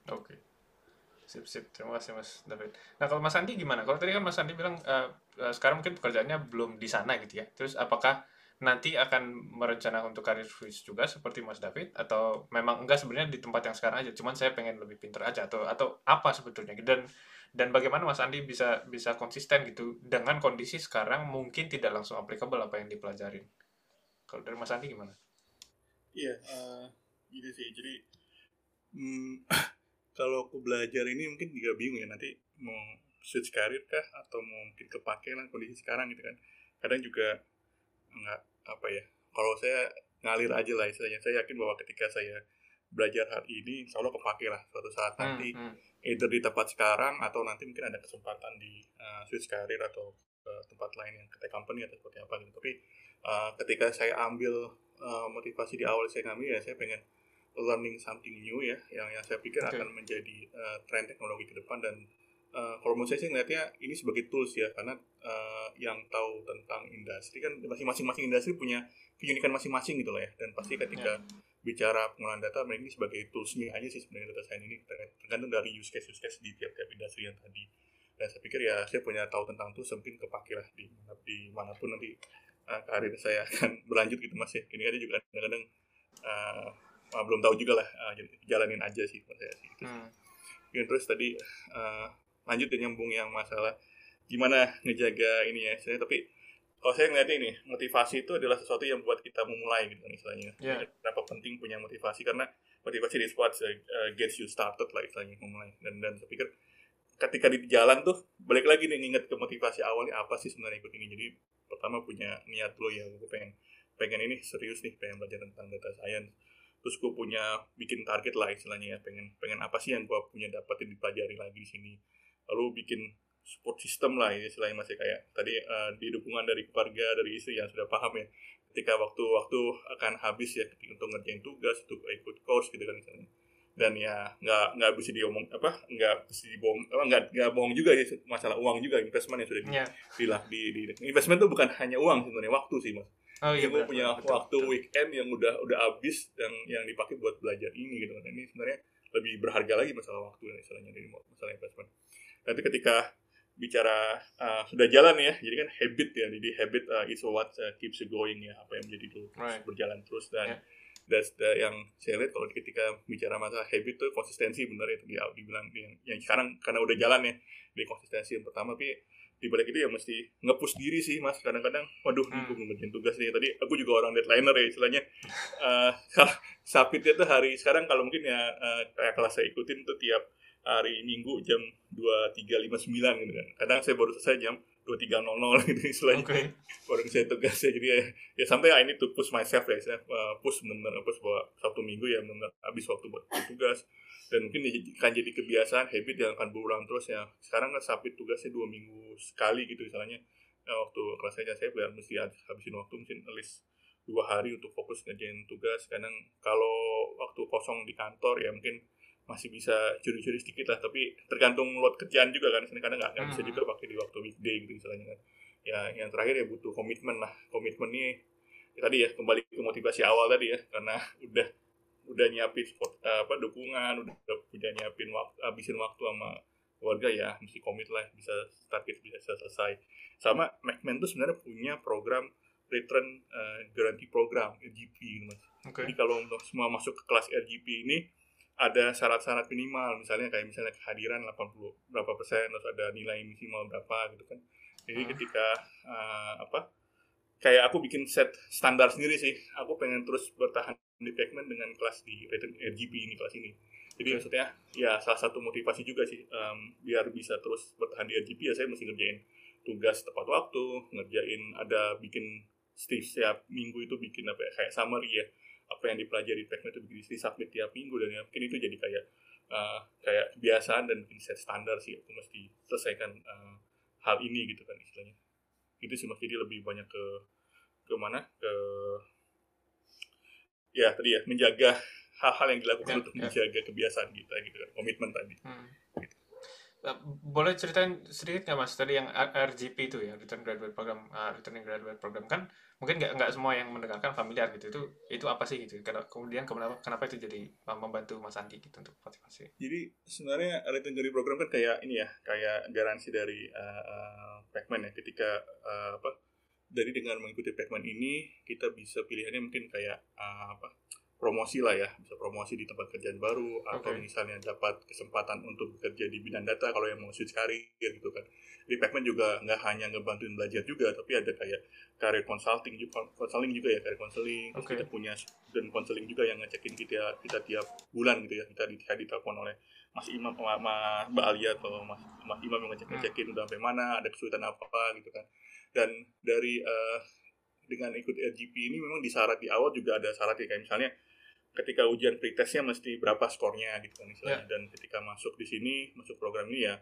Speaker 1: Oke. Sip, sip. Terima kasih, Mas David. Nah, kalau Mas Andi gimana? Kalau tadi kan Mas Andi bilang eh, eh, sekarang mungkin pekerjaannya belum di sana gitu ya. Terus apakah nanti akan merencanakan untuk karir switch juga seperti Mas David atau memang enggak sebenarnya di tempat yang sekarang aja cuman saya pengen lebih pinter aja atau atau apa sebetulnya dan dan bagaimana Mas Andi bisa bisa konsisten gitu dengan kondisi sekarang mungkin tidak langsung applicable apa yang dipelajarin kalau dari Mas Andi gimana?
Speaker 2: Iya, uh, gitu sih. Jadi hmm, kalau aku belajar ini mungkin juga bingung ya nanti mau switch karir kah atau mau mungkin kepake lah kondisi sekarang gitu kan. Kadang juga nggak apa ya kalau saya ngalir aja lah istilahnya saya yakin bahwa ketika saya belajar hal ini insya Allah kepake lah suatu saat hmm, nanti hmm, hmm. either di tempat sekarang atau nanti mungkin ada kesempatan di uh, switch karir atau ke tempat lain yang ke company atau seperti apa gitu tapi uh, ketika saya ambil uh, motivasi di awal saya ngambil ya saya pengen learning something new ya yang yang saya pikir okay. akan menjadi uh, tren teknologi ke depan dan uh, kalau menurut saya sih ngeliatnya ini sebagai tools ya karena uh, yang tahu tentang industri kan masing-masing industri punya keunikan masing-masing gitu loh ya dan pasti ketika yeah. bicara pengolahan data mereka ini sebagai toolsnya aja sih sebenarnya data science ini tergantung dari use case use case di tiap-tiap industri yang tadi dan saya pikir ya saya punya tahu tentang itu mungkin kepake lah di di mana pun nanti uh, karir saya akan berlanjut gitu mas ya ini ada juga kadang-kadang uh, belum tahu juga lah uh, jalanin aja sih menurut saya sih gitu. hmm. Ya, terus tadi uh, lanjut dan nyambung yang masalah gimana ngejaga ini ya saya tapi kalau saya ngeliatnya ini motivasi itu adalah sesuatu yang buat kita memulai gitu kan istilahnya yeah. kenapa penting punya motivasi karena motivasi is what uh, gets you started lah istilahnya memulai dan dan saya pikir ketika di jalan tuh balik lagi nih nginget ke motivasi awalnya apa sih sebenarnya ikut ini jadi pertama punya niat lo ya gue pengen pengen ini serius nih pengen belajar tentang data science. Terus gue punya bikin target lah istilahnya ya pengen pengen apa sih yang gue punya dapetin dipelajari lagi di sini. Lalu bikin support system lah ya selain masih kayak tadi uh, di dukungan dari keluarga dari istri yang sudah paham ya. Ketika waktu-waktu akan habis ya untuk ngerjain tugas untuk ikut course gitu kan misalnya dan ya nggak nggak bisa diomong apa nggak bisa dibohong apa nggak nggak bohong juga ya masalah uang juga investment yang sudah di, yeah. di, di, di investment itu bukan hanya uang sebenarnya waktu sih mas Oh iya, gue punya betul, waktu betul. weekend yang udah udah habis yang yang dipakai buat belajar ini gitu kan ini sebenarnya lebih berharga lagi masalah waktu misalnya dari masalah investment tapi ketika bicara uh, sudah jalan ya jadi kan habit ya jadi habit uh, is what uh, keeps you going ya apa yang menjadi itu right. berjalan terus dan yeah. That's the yang saya lihat kalau ketika bicara masalah habit tuh konsistensi benar itu dia dibilang yang, yang sekarang karena udah jalan ya di konsistensi yang pertama tapi di balik itu ya mesti ngepush diri sih mas kadang-kadang waduh hmm. gue ngerjain tugas nih tadi aku juga orang deadlineer ya istilahnya uh, sapitnya tuh hari sekarang kalau mungkin ya uh, kayak kelas saya ikutin tuh tiap hari Minggu jam 23.59 gitu kan. Kadang saya baru selesai jam 23.00 gitu istilahnya. Okay. Baru saya tugas ya. Jadi ya, ya sampai I need to push myself ya. Saya uh, push benar-benar push bahwa Sabtu Minggu ya benar habis waktu buat tugas. Dan mungkin akan jadi kebiasaan, habit yang akan berulang terus ya. Sekarang kan sabit tugasnya dua minggu sekali gitu misalnya. Nah, waktu kelas saya saya biar mesti habisin waktu mungkin at least dua hari untuk fokus ngerjain tugas. Kadang kalau waktu kosong di kantor ya mungkin masih bisa curi-curi sedikit lah tapi tergantung load kerjaan juga kan karena nggak hmm. bisa juga pakai di waktu weekday gitu misalnya kan ya yang terakhir ya butuh komitmen lah komitmen ini ya tadi ya kembali ke motivasi awal tadi ya karena udah udah nyiapin spot, apa dukungan udah, udah nyiapin waktu habisin waktu sama keluarga ya mesti komit lah bisa target bisa selesai sama McMahon tuh sebenarnya punya program return uh, guarantee program RGP gitu mas okay. jadi kalau semua masuk ke kelas RGP ini ada syarat-syarat minimal misalnya kayak misalnya kehadiran 80 berapa persen atau ada nilai minimal berapa gitu kan jadi hmm. ketika uh, apa kayak aku bikin set standar sendiri sih aku pengen terus bertahan di payment dengan kelas di RGB ini kelas ini jadi okay. maksudnya ya salah satu motivasi juga sih um, biar bisa terus bertahan di RGB ya saya mesti ngerjain tugas tepat waktu ngerjain ada bikin setiap minggu itu bikin apa ya kayak summary ya apa yang dipelajari teknik itu di submit tiap minggu dan ya mungkin itu jadi kayak uh, kayak kebiasaan dan set standar sih aku mesti selesaikan uh, hal ini gitu kan istilahnya itu sih mas jadi lebih banyak ke ke mana ke ya tadi ya menjaga hal-hal yang dilakukan ya, untuk ya. menjaga kebiasaan kita gitu kan komitmen tadi hmm. gitu.
Speaker 1: Eh, boleh ceritain sedikit nggak mas? Tadi yang RGP itu ya return graduate program uh, returning graduate program. Kan mungkin nggak nggak semua yang mendengarkan familiar gitu. Itu itu apa sih gitu? Kemudian kenapa kenapa itu jadi membantu mas Andi gitu untuk motivasi?
Speaker 2: Jadi sebenarnya return graduate program kan kayak ini ya kayak garansi dari uh, Pacman ya. Ketika uh, apa dari dengan mengikuti Pacman ini kita bisa pilihannya mungkin kayak uh, apa promosi lah ya bisa promosi di tempat kerjaan baru atau
Speaker 1: Okay.
Speaker 2: misalnya dapat kesempatan untuk bekerja di bidang data kalau yang mau switch karir gitu kan di Pacman juga nggak hanya ngebantuin belajar juga tapi ada kayak karir consulting juga consulting juga ya karir terus
Speaker 1: Okay.
Speaker 2: kita punya dan counseling juga yang ngecekin kita kita tiap bulan gitu ya kita di, ditelepon oleh Mas Imam sama Mas Mbak Alia atau Mas, Mas Imam yang ngecek ngecekin udah sampai mana ada kesulitan apa gitu kan dan dari eh, dengan ikut RGP ini memang di syarat di awal juga ada syarat ya kayak misalnya ketika ujian pretestnya mesti berapa skornya gitu kan misalnya dan ketika masuk di sini masuk program ini ya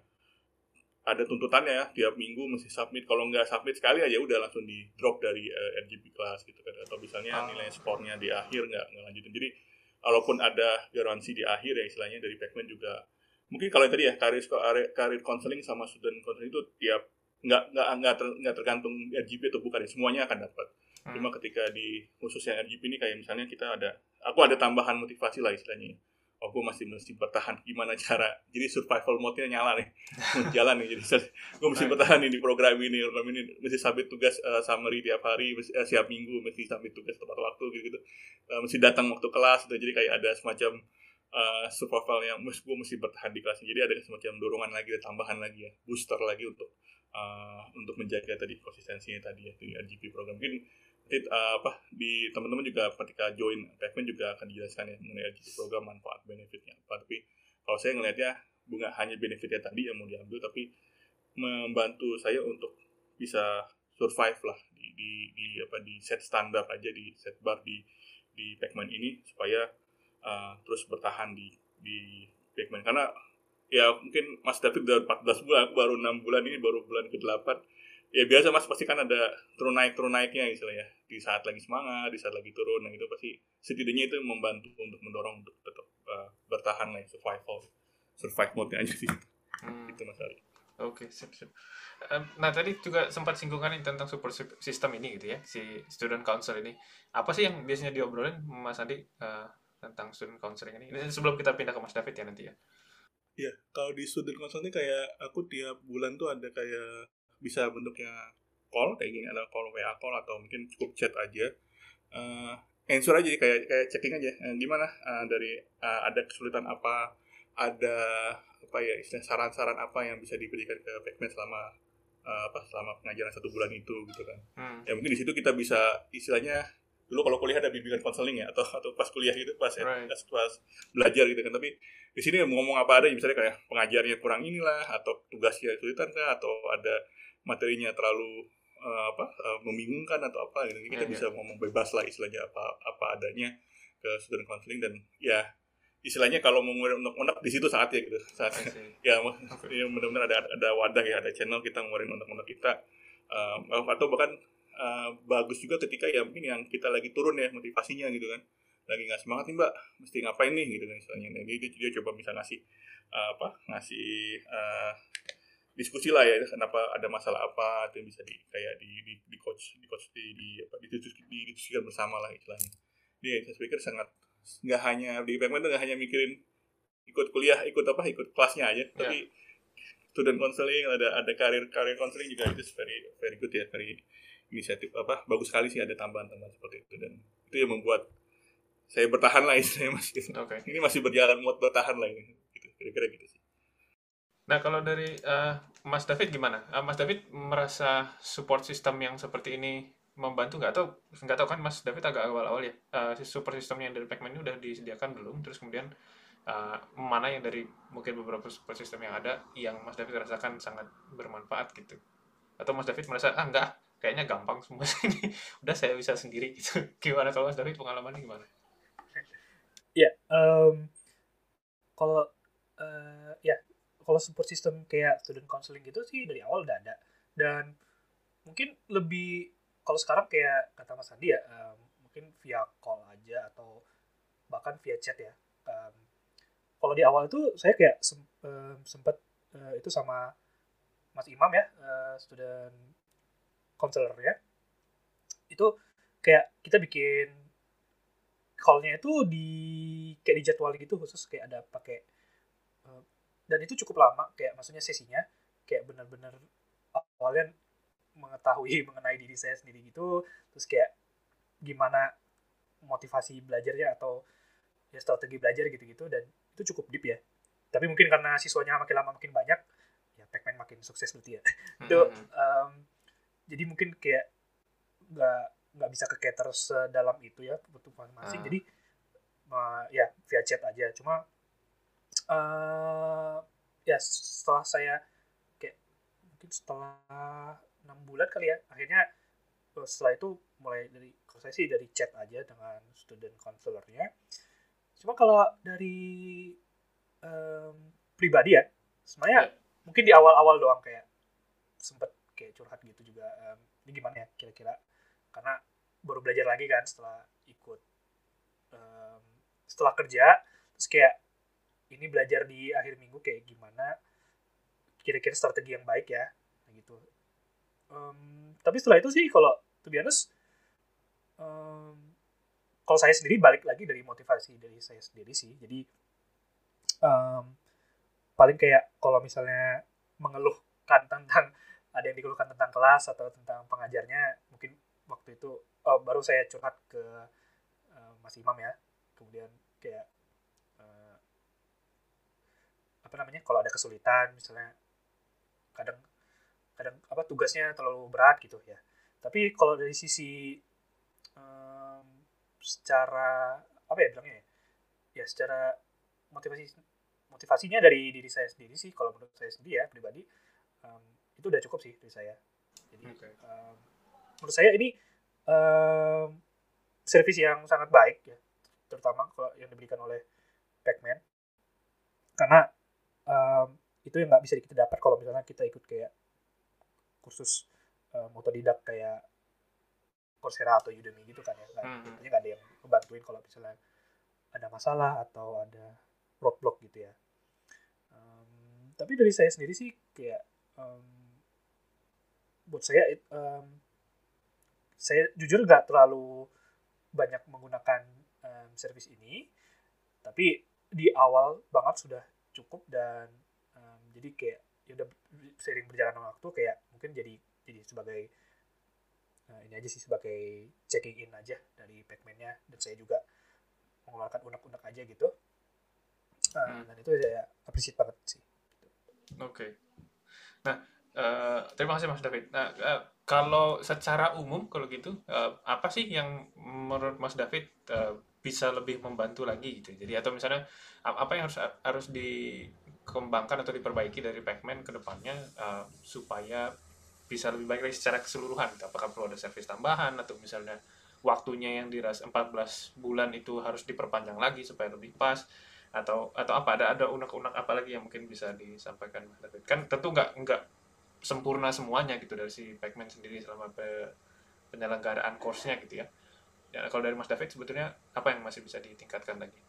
Speaker 2: ada tuntutannya ya tiap minggu mesti submit. Kalau nggak submit sekali aja udah langsung di drop dari eh, RGP kelas gitu kan. Atau misalnya
Speaker 1: Ah.
Speaker 2: nilai skornya di akhir nggak nggak lanjutin. Jadi walaupun ada garansi di akhir ya istilahnya dari Pacman juga mungkin kalau yang tadi ya karir karir, counseling sama student counseling itu tiap nggak nggak nggak ter, nggak tergantung RGP atau bukan ya semuanya akan dapat.
Speaker 1: Hmm.
Speaker 2: cuma ketika di khususnya RGP ini kayak misalnya kita ada aku ada tambahan motivasi lah istilahnya. Oh gue masih mesti bertahan. Gimana cara? Jadi survival mode-nya nyala nih. Jalan nih jadi gue mesti bertahan nih di program ini program ini. Mesti submit tugas uh, summary tiap hari mesti, eh, siap minggu mesti submit tugas tepat waktu gitu gitu mesti datang waktu kelas gitu. jadi kayak ada semacam uh, survival yang gue mesti bertahan di kelas jadi ada semacam dorongan lagi tambahan lagi ya booster lagi untuk uh, untuk menjaga tadi konsistensinya tadi ya di RGP program. Mungkin nanti uh, apa di teman-teman juga ketika join Pacman juga akan dijelaskan ya mengenai RGP program manfaat benefitnya apa. Tapi kalau saya ngelihatnya bukan hanya benefitnya tadi yang mau diambil tapi membantu saya untuk bisa survive lah di, di, di apa di set standar aja di set bar di di Pacman ini supaya uh, terus bertahan di di Pacman karena ya mungkin Mas David udah 14 bulan aku baru enam bulan ini baru bulan ke-8 ya biasa Mas pasti kan ada turun naik turun naiknya istilahnya di saat lagi semangat di saat lagi turun nah itu pasti setidaknya itu membantu untuk mendorong untuk tetap uh, bertahan lah ya, survival survive mode aja sih
Speaker 1: Hmm.
Speaker 2: itu Mas Ari
Speaker 1: Oke, sip, sip. Em, Nah, tadi juga sempat singgungan nih tentang support sy- system ini gitu ya, si student council ini. Apa sih yang biasanya diobrolin Mas Andi eh, tentang student counseling ini? Ini sebelum kita pindah ke Mas David ya nanti ya.
Speaker 2: Iya, kalau di student council ini kayak aku tiap bulan tuh ada kayak bisa bentuknya call kayak gini ada call WA call atau mungkin cukup chat aja. Eh answer aja kayak kayak checking aja Eh, gimana eh, dari eh, ada kesulitan apa, ada apa ya istilah saran-saran apa yang bisa diberikan ke Pacman selama eh, apa selama pengajaran satu bulan itu gitu kan
Speaker 1: Hmm.
Speaker 2: ya mungkin di situ kita bisa istilahnya dulu kalau kuliah ada bimbingan konseling ya atau atau pas kuliah gitu pas
Speaker 1: Right.
Speaker 2: pas, pas belajar gitu kan tapi di sini ngomong apa ada misalnya kayak pengajarnya kurang inilah atau tugasnya kesulitan kah atau ada materinya terlalu eh, apa eh, membingungkan atau apa gitu kita
Speaker 1: Iya, iya.
Speaker 2: bisa ngomong bebas lah istilahnya apa apa adanya ke student counseling dan ya istilahnya kalau mau ngeluarin unek-unek di situ saatnya gitu
Speaker 1: see.
Speaker 2: ya
Speaker 1: Oke.
Speaker 2: ya benar-benar ada ada wadah ya ada channel kita ngeluarin unek-unek kita Um, atau bahkan uh, bagus juga ketika ya mungkin yang kita lagi turun ya motivasinya gitu kan lagi nggak semangat nih mbak mesti ngapain nih gitu kan istilahnya jadi dia, dia coba bisa ngasih uh, apa ngasih uh, diskusi lah ya kenapa ada masalah apa itu yang bisa di kayak di di, di coach di coach di di apa didiskusikan, didiskusikan bersama lah istilahnya. Dia saya pikir sangat nggak hanya di PMN itu nggak hanya mikirin ikut kuliah ikut apa ikut kelasnya aja tapi student counseling ada ada karir karir counseling juga itu very very good ya very inisiatif apa bagus sekali sih ada tambahan-tambahan seperti itu dan itu yang membuat saya bertahan lah istilahnya mas.
Speaker 1: Oke.
Speaker 2: ini masih berjalan buat bertahan lah ini gitu kira-kira gitu sih
Speaker 1: Nah, kalau dari eh, Mas David gimana? Eh, Mas David merasa support system yang seperti ini membantu nggak? Atau nggak tahu kan Mas David agak awal-awal ya. Si support system yang dari Pacman ini udah disediakan belum? Terus kemudian eh, mana yang dari mungkin beberapa support system yang ada yang Mas David rasakan sangat bermanfaat gitu? Atau Mas David merasa ah enggak, kayaknya gampang semua ini. udah saya bisa sendiri gitu. Gimana kalau Mas David pengalamannya gimana?
Speaker 3: Ya, em, kalau eh, ya kalau support system kayak student counseling gitu sih dari awal udah ada dan mungkin lebih kalau sekarang kayak kata Mas Andi ya em, mungkin via call aja atau bahkan via chat ya. Em, kalau di awal itu saya kayak sem- em, sempet eh, itu sama Mas Imam ya eh, student counselor-nya itu kayak kita bikin call-nya itu di kayak dijadwal gitu khusus kayak ada pakai dan itu cukup lama kayak maksudnya sesinya kayak benar-benar awalnya mengetahui mengenai diri saya sendiri gitu terus kayak gimana motivasi belajarnya atau ya strategi belajar gitu-gitu dan itu cukup deep ya. Tapi mungkin karena siswanya makin lama makin banyak ya Pacman makin sukses berarti ya. Itu um, jadi mungkin kayak nggak nggak bisa ke cater sedalam itu ya untuk masing-masing.
Speaker 1: Hmm.
Speaker 3: jadi uh, ya via chat aja. Cuma uh, ya setelah saya kayak mungkin setelah enam bulan kali ya akhirnya uh, setelah itu mulai dari kalau saya sih dari chat aja dengan student counselornya cuma kalau dari em, pribadi ya sebenarnya
Speaker 1: Ya.
Speaker 3: mungkin di awal-awal doang kayak sempet kayak curhat gitu juga em, ini gimana ya kira-kira karena baru belajar lagi kan setelah ikut em, setelah kerja terus kayak ini belajar di akhir minggu kayak gimana kira-kira strategi yang baik ya gitu. Em, tapi setelah itu sih kalau to be honest em, kalau saya sendiri balik lagi dari motivasi dari saya sendiri sih. Jadi em, paling kayak kalau misalnya mengeluhkan tentang ada yang dikeluhkan tentang kelas atau tentang pengajarnya mungkin waktu itu oh, baru saya curhat ke eh, Mas Imam ya. Kemudian kayak apa namanya kalau ada kesulitan misalnya kadang kadang apa tugasnya terlalu berat gitu ya. Tapi kalau dari sisi em, secara apa ya bilangnya ya ya secara motivasi motivasinya dari diri saya sendiri sih kalau menurut saya sendiri ya pribadi em, itu udah cukup sih dari saya. Jadi
Speaker 1: Oke.
Speaker 3: em, menurut saya ini em, servis yang sangat baik ya terutama kalau yang diberikan oleh Pacman. Karena em, itu yang nggak bisa kita dapat kalau misalnya kita ikut kayak kursus em, otodidak kayak Coursera atau Udemy gitu kan ya. Nggak
Speaker 1: Hmm.
Speaker 3: biasanya nggak ada yang ngebantuin kalau misalnya ada masalah atau ada roadblock gitu ya. Em, tapi dari saya sendiri sih kayak em, buat saya it- em, saya jujur nggak terlalu banyak menggunakan em, service ini. Tapi di awal banget sudah cukup dan em, jadi kayak ya udah sering berjalan waktu kayak mungkin jadi jadi sebagai eh, ini aja sih sebagai checking in aja dari Pacman-nya dan saya juga mengeluarkan unek-unek aja gitu Eh,
Speaker 1: Hmm.
Speaker 3: dan itu saya appreciate banget sih
Speaker 1: Oke. Nah, eh, terima kasih Mas David. Nah, eh, kalau secara umum kalau gitu, eh, apa sih yang menurut Mas David eh, bisa lebih membantu lagi gitu? Jadi atau misalnya apa yang harus harus dikembangkan atau diperbaiki dari Pacman ke depannya eh, supaya bisa lebih baik lagi secara keseluruhan? Gitu. Apakah perlu ada servis tambahan atau misalnya waktunya yang diras 14 bulan itu harus diperpanjang lagi supaya lebih pas? atau atau apa ada ada unek-unek apa lagi yang mungkin bisa disampaikan kan tentu nggak nggak sempurna semuanya gitu dari si Pacman sendiri selama pe- penyelenggaraan course-nya gitu ya ya kalau dari Mas David sebetulnya apa yang masih bisa ditingkatkan lagi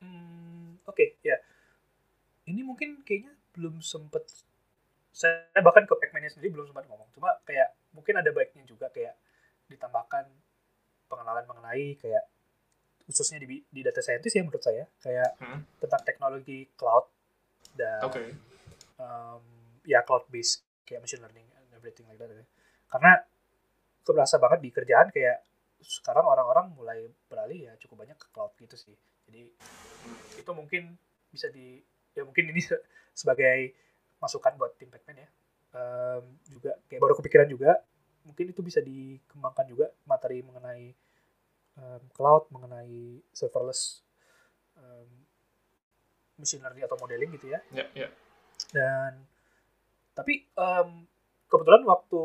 Speaker 3: Hmm, Oke, ya. Ini mungkin kayaknya belum sempet saya bahkan ke Pacman-nya sendiri belum sempat ngomong. Cuma kayak mungkin ada baiknya juga kayak ditambahkan pengenalan mengenai kayak khususnya di, di data scientist ya menurut saya kayak
Speaker 1: Hmm.
Speaker 3: tentang teknologi cloud dan
Speaker 1: oke
Speaker 3: um, ya cloud based kayak machine learning and everything like that ya. karena aku berasa banget di kerjaan kayak sekarang orang-orang mulai beralih ya cukup banyak ke cloud gitu sih. Jadi itu mungkin bisa di ya mungkin ini se- sebagai masukan buat tim Pacman ya. Um, juga kayak baru kepikiran juga mungkin itu bisa dikembangkan juga materi mengenai um, cloud mengenai serverless um, machine learning atau modeling gitu ya.
Speaker 1: Ya ya.
Speaker 3: Dan tapi em, kebetulan waktu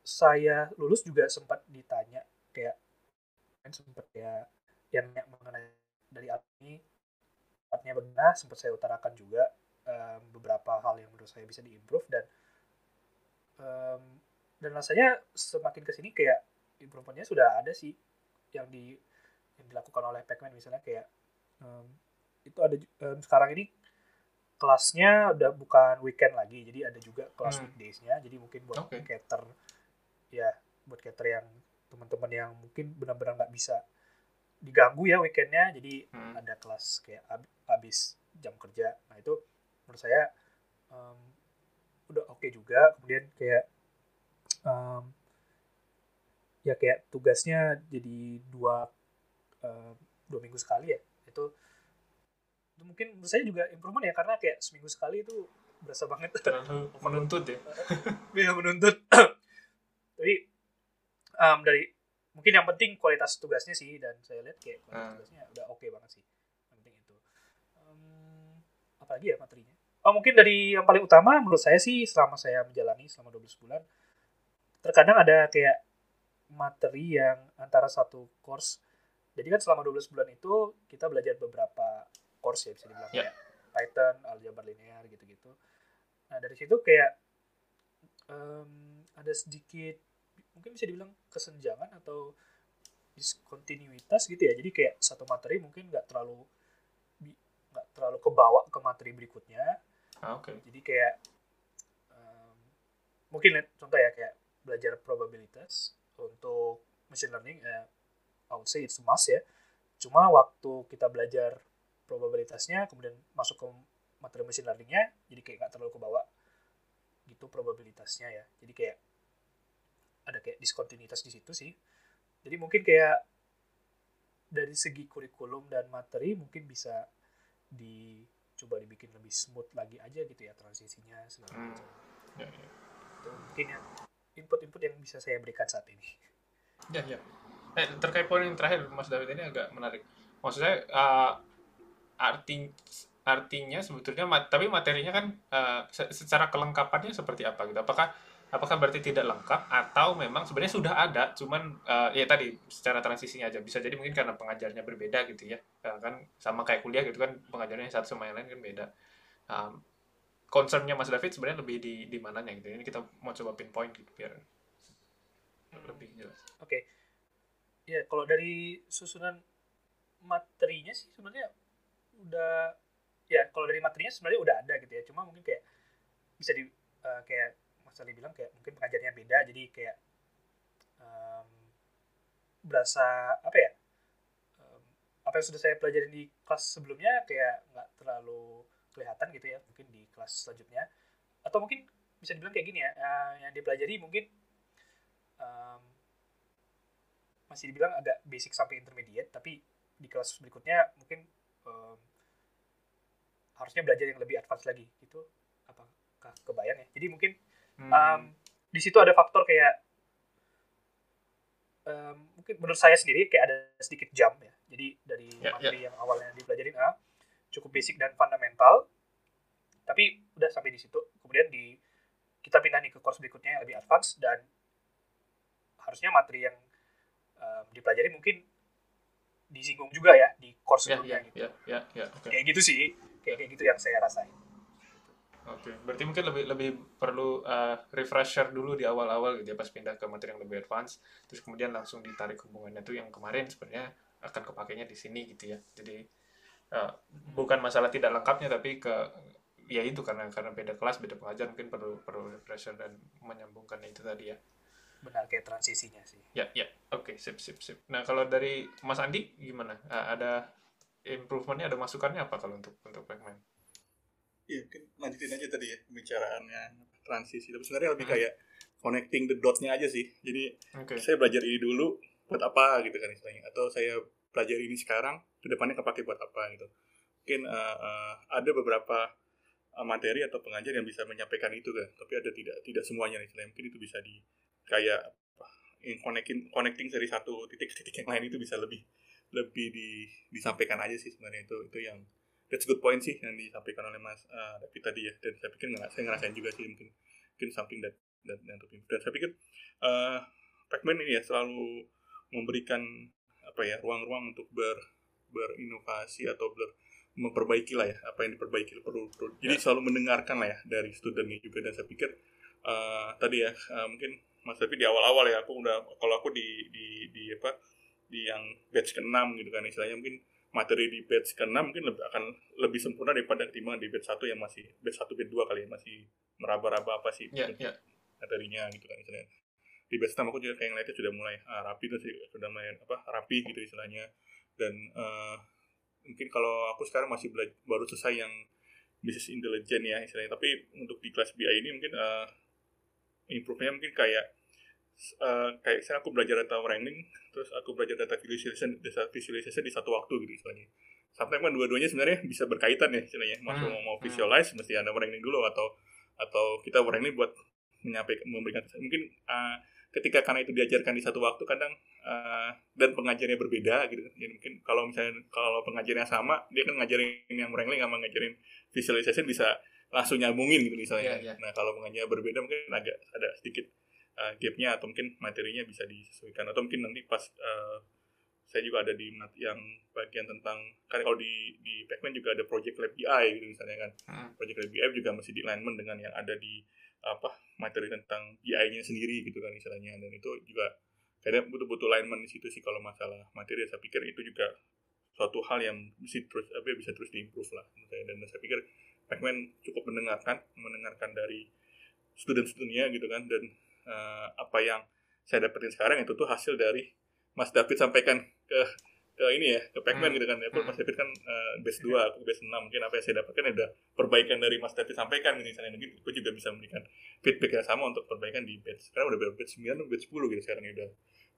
Speaker 3: saya lulus juga sempat ditanya kayak kan sempat ya yang mengenai dari ini tempatnya bagaimana sempat saya utarakan juga em, beberapa hal yang menurut saya bisa diimprove dan em, dan rasanya semakin ke sini kayak improvementnya sudah ada sih yang di yang dilakukan oleh Pacman misalnya kayak em, itu ada em, sekarang ini kelasnya udah bukan weekend lagi jadi ada juga kelas
Speaker 1: Hmm.
Speaker 3: weekdays-nya jadi mungkin buat cater ya buat cater yang teman-teman yang mungkin benar-benar nggak bisa diganggu ya weekendnya. Jadi
Speaker 1: Hmm.
Speaker 3: ada kelas kayak ab- habis jam kerja. Nah itu menurut saya em, udah oke juga. Kemudian kayak um, ya kayak tugasnya jadi dua uh, dua minggu sekali ya. Itu itu mungkin menurut saya juga improvement ya. Karena kayak seminggu sekali itu berasa banget.
Speaker 1: Menuntut ya.
Speaker 3: Iya menuntut tapi um, dari mungkin yang penting kualitas tugasnya sih dan saya lihat kayak kualitas
Speaker 1: Hmm.
Speaker 3: tugasnya udah oke banget sih yang penting itu um, apalagi ya materinya oh mungkin dari yang paling utama menurut saya sih selama saya menjalani selama 12 bulan terkadang ada kayak materi yang antara satu course jadi kan selama 12 bulan itu kita belajar beberapa course ya bisa dibilang
Speaker 1: Ya.
Speaker 3: kayak Python, aljabar linear gitu-gitu. Nah dari situ kayak em, ada sedikit mungkin bisa dibilang kesenjangan atau diskontinuitas gitu ya. Jadi kayak satu materi mungkin nggak terlalu nggak terlalu kebawa ke materi berikutnya.
Speaker 1: ah, oke
Speaker 3: Jadi kayak em, mungkin contoh ya kayak belajar probabilitas untuk machine learning eh, I would say it's a must ya. Cuma waktu kita belajar probabilitasnya kemudian masuk ke materi machine learningnya jadi kayak nggak terlalu kebawa gitu probabilitasnya ya. Jadi kayak ada kayak diskontinuitas di situ sih. Jadi mungkin kayak dari segi kurikulum dan materi mungkin bisa dicoba dibikin lebih smooth lagi aja gitu ya transisinya segala
Speaker 1: Hmm.
Speaker 3: macam.
Speaker 1: ya, ya.
Speaker 3: Itu mungkin yang input-input yang bisa saya berikan saat ini.
Speaker 1: Ya, ya. Eh, terkait poin yang terakhir, Mas David ini agak menarik. Maksudnya, uh, arti artinya sebetulnya, mat- tapi materinya kan uh, se- secara kelengkapannya seperti apa gitu? Apakah apakah berarti tidak lengkap atau memang sebenarnya sudah ada, cuman uh, ya tadi secara transisinya aja bisa jadi mungkin karena pengajarnya berbeda gitu ya, Uh, kan sama kayak kuliah gitu kan pengajarnya satu sama yang lain kan beda. Um, concernnya Mas David sebenarnya lebih di di mananya gitu. Ini kita mau coba pinpoint gitu biar lebih jelas.
Speaker 3: Oke. Ya, kalau dari susunan materinya sih sebenarnya udah ya kalau dari materinya sebenarnya udah ada gitu ya. Cuma mungkin kayak bisa di eh, kayak Mas Ali bilang kayak mungkin pengajarnya beda jadi kayak em, berasa apa ya? em, apa yang sudah saya pelajari di kelas sebelumnya kayak nggak terlalu kelihatan gitu ya mungkin di kelas selanjutnya atau mungkin bisa dibilang kayak gini ya eh, yang dipelajari mungkin em, masih dibilang agak basic sampai intermediate tapi di kelas berikutnya mungkin em, harusnya belajar yang lebih advance lagi gitu apakah kebayang ya jadi mungkin
Speaker 1: Hmm.
Speaker 3: em, di situ ada faktor kayak em, mungkin menurut saya sendiri kayak ada sedikit jump ya. Jadi dari
Speaker 1: Ya,
Speaker 3: materi yang awalnya dipelajarin A cukup basic dan fundamental. Tapi udah sampai di situ. Kemudian di kita pindah nih ke course berikutnya yang lebih advance dan harusnya materi yang em, dipelajari mungkin disinggung juga ya di course
Speaker 1: ya,
Speaker 3: sebelumnya
Speaker 1: ya,
Speaker 3: gitu.
Speaker 1: ya, ya, ya, oke.
Speaker 3: kayak gitu sih. Kayak kayak gitu yang saya rasain
Speaker 1: Oke, berarti mungkin lebih lebih perlu uh, refresher dulu di awal-awal gitu ya pas pindah ke materi yang lebih advance, terus kemudian langsung ditarik hubungannya tuh yang kemarin sebenarnya akan kepakainya di sini gitu ya. Jadi uh, bukan masalah tidak lengkapnya tapi ke ya itu karena karena beda kelas beda pengajar mungkin perlu perlu refresher dan menyambungkan itu tadi ya.
Speaker 3: benar kayak transisinya sih
Speaker 1: Ya ya, oke sip sip sip. Nah kalau dari Mas Andi gimana? Uh, ada improvementnya ada masukannya apa kalau untuk untuk Pacman?
Speaker 2: Iya, mungkin lanjutin aja tadi ya pembicaraannya transisi. Tapi sebenarnya lebih
Speaker 1: Hmm.
Speaker 2: kayak connecting the dots-nya aja sih. Jadi
Speaker 1: Oke.
Speaker 2: saya belajar ini dulu buat apa gitu kan istilahnya. Atau saya belajar ini sekarang, ke depannya kepake buat apa gitu. Mungkin eh, eh, ada beberapa eh, materi atau pengajar yang bisa menyampaikan itu kan. Tapi ada tidak tidak semuanya istilahnya. Mungkin itu bisa di kayak in connecting connecting dari satu titik titik yang lain itu bisa lebih lebih di, disampaikan aja sih sebenarnya itu itu yang that's good point sih yang disampaikan oleh Mas uh, David tadi ya dan saya pikir nggak saya ngerasain juga sih mungkin mungkin something that that, that dan saya pikir uh, Pacman ini ya selalu memberikan apa ya ruang-ruang untuk ber berinovasi atau ber memperbaiki lah ya apa yang diperbaiki perlu, perlu. jadi
Speaker 1: Ya.
Speaker 2: selalu mendengarkan lah ya dari studentnya juga dan saya pikir uh, tadi ya uh, mungkin Mas David di awal-awal ya aku udah kalau aku di di di apa di yang batch ke-6 gitu kan istilahnya mungkin materi di batch ke-6 mungkin lebih akan lebih sempurna daripada ketimbang di batch 1 yang masih batch 1 batch 2 kali ya masih meraba-raba apa sih
Speaker 1: Ya ya.
Speaker 2: materinya gitu kan istilahnya. Di batch 6 aku juga kayak ngeliatnya sudah mulai ah, rapi tuh sih sudah mulai apa rapi gitu istilahnya. Dan eh, mungkin kalau aku sekarang masih baru selesai yang business intelligence ya istilahnya. Tapi untuk di kelas BI ini mungkin eh, improve-nya mungkin kayak uh, kayak saya aku belajar data wrangling terus aku belajar data visualization data visualization di satu waktu gitu istilahnya sampai kan dua-duanya sebenarnya bisa berkaitan ya istilahnya mau
Speaker 1: Hmm,
Speaker 2: mau
Speaker 1: hmm.
Speaker 2: visualize mesti ada wrangling dulu atau atau kita wrangling buat menyampaikan memberikan mungkin uh, ketika karena itu diajarkan di satu waktu kadang uh, dan pengajarnya berbeda gitu kan. jadi mungkin kalau misalnya kalau pengajarnya sama dia kan ngajarin yang wrangling sama ngajarin visualization bisa langsung nyambungin gitu misalnya
Speaker 1: Iya, iya.
Speaker 2: nah kalau pengajarnya berbeda mungkin agak ada sedikit uh, gapnya atau mungkin materinya bisa disesuaikan. Atau mungkin nanti pas uh, saya juga ada di yang bagian tentang kan kalau di di Pacman juga ada project lab BI gitu misalnya kan.
Speaker 1: Hmm.
Speaker 2: project lab BI juga masih di alignment dengan yang ada di apa materi tentang BI-nya sendiri gitu kan istilahnya dan itu juga kadang butuh-butuh alignment di situ sih kalau masalah materi. Saya pikir itu juga suatu hal yang mesti terus apa bisa terus diimprove lah saya. Dan saya pikir Pacman cukup mendengarkan mendengarkan dari student-studentnya gitu kan. Dan eh, apa yang saya dapetin sekarang itu tuh hasil dari Mas David sampaikan ke ke ini ya ke Pacman
Speaker 1: Hmm.
Speaker 2: gitu kan. Ya
Speaker 1: Hmm.
Speaker 2: Mas David kan eh, base 2 aku base 6 mungkin apa yang saya dapatkan ada perbaikan dari Mas David sampaikan gitu misalnya mungkin aku juga bisa memberikan feedback yang sama untuk perbaikan di batch. Sekarang udah batch 9 atau batch 10 gitu sekarang ya udah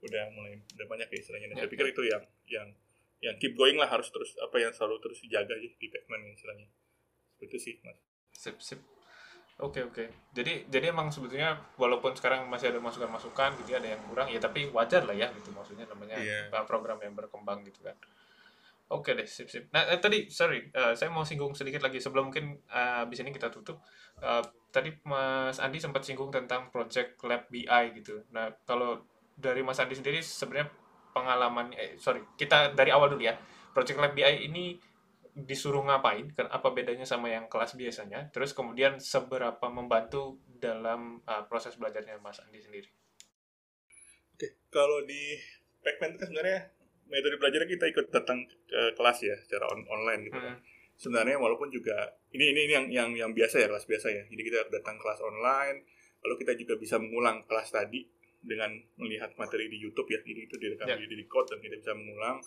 Speaker 2: udah mulai udah banyak ya istilahnya. Dan
Speaker 1: Ya,
Speaker 2: saya pikir itu yang yang yang keep going lah harus terus apa yang selalu terus dijaga sih di Pacman ya istilahnya. Itu sih mas.
Speaker 1: Sip, sip. Oke, oke. Jadi jadi emang sebetulnya walaupun sekarang masih ada masukan-masukan gitu ya, ada yang kurang ya tapi wajar lah ya gitu maksudnya namanya uh, program yang berkembang gitu kan. Oke deh, sip sip. Nah, eh, tadi sorry, eh, saya mau singgung sedikit lagi sebelum mungkin uh, abis ini kita tutup. Eh, tadi Mas Andi sempat singgung tentang project lab BI gitu. Nah, kalau dari Mas Andi sendiri sebenarnya pengalaman eh sorry, kita dari awal dulu ya. Project lab BI ini disuruh ngapain, apa bedanya sama yang kelas biasanya, terus kemudian seberapa membantu dalam uh, proses belajarnya Mas Andi sendiri.
Speaker 2: Oke, kalau di Pacman itu kan sebenarnya metode belajarnya kita ikut datang ke kelas ya secara on- online gitu kan.
Speaker 1: Hmm.
Speaker 2: Sebenarnya walaupun juga ini ini, ini yang yang yang biasa ya kelas biasa ya. Jadi kita datang kelas online, lalu kita juga bisa mengulang kelas tadi dengan melihat materi di YouTube ya. Jadi itu direkam
Speaker 1: Ya.
Speaker 2: di, code dan kita bisa mengulang.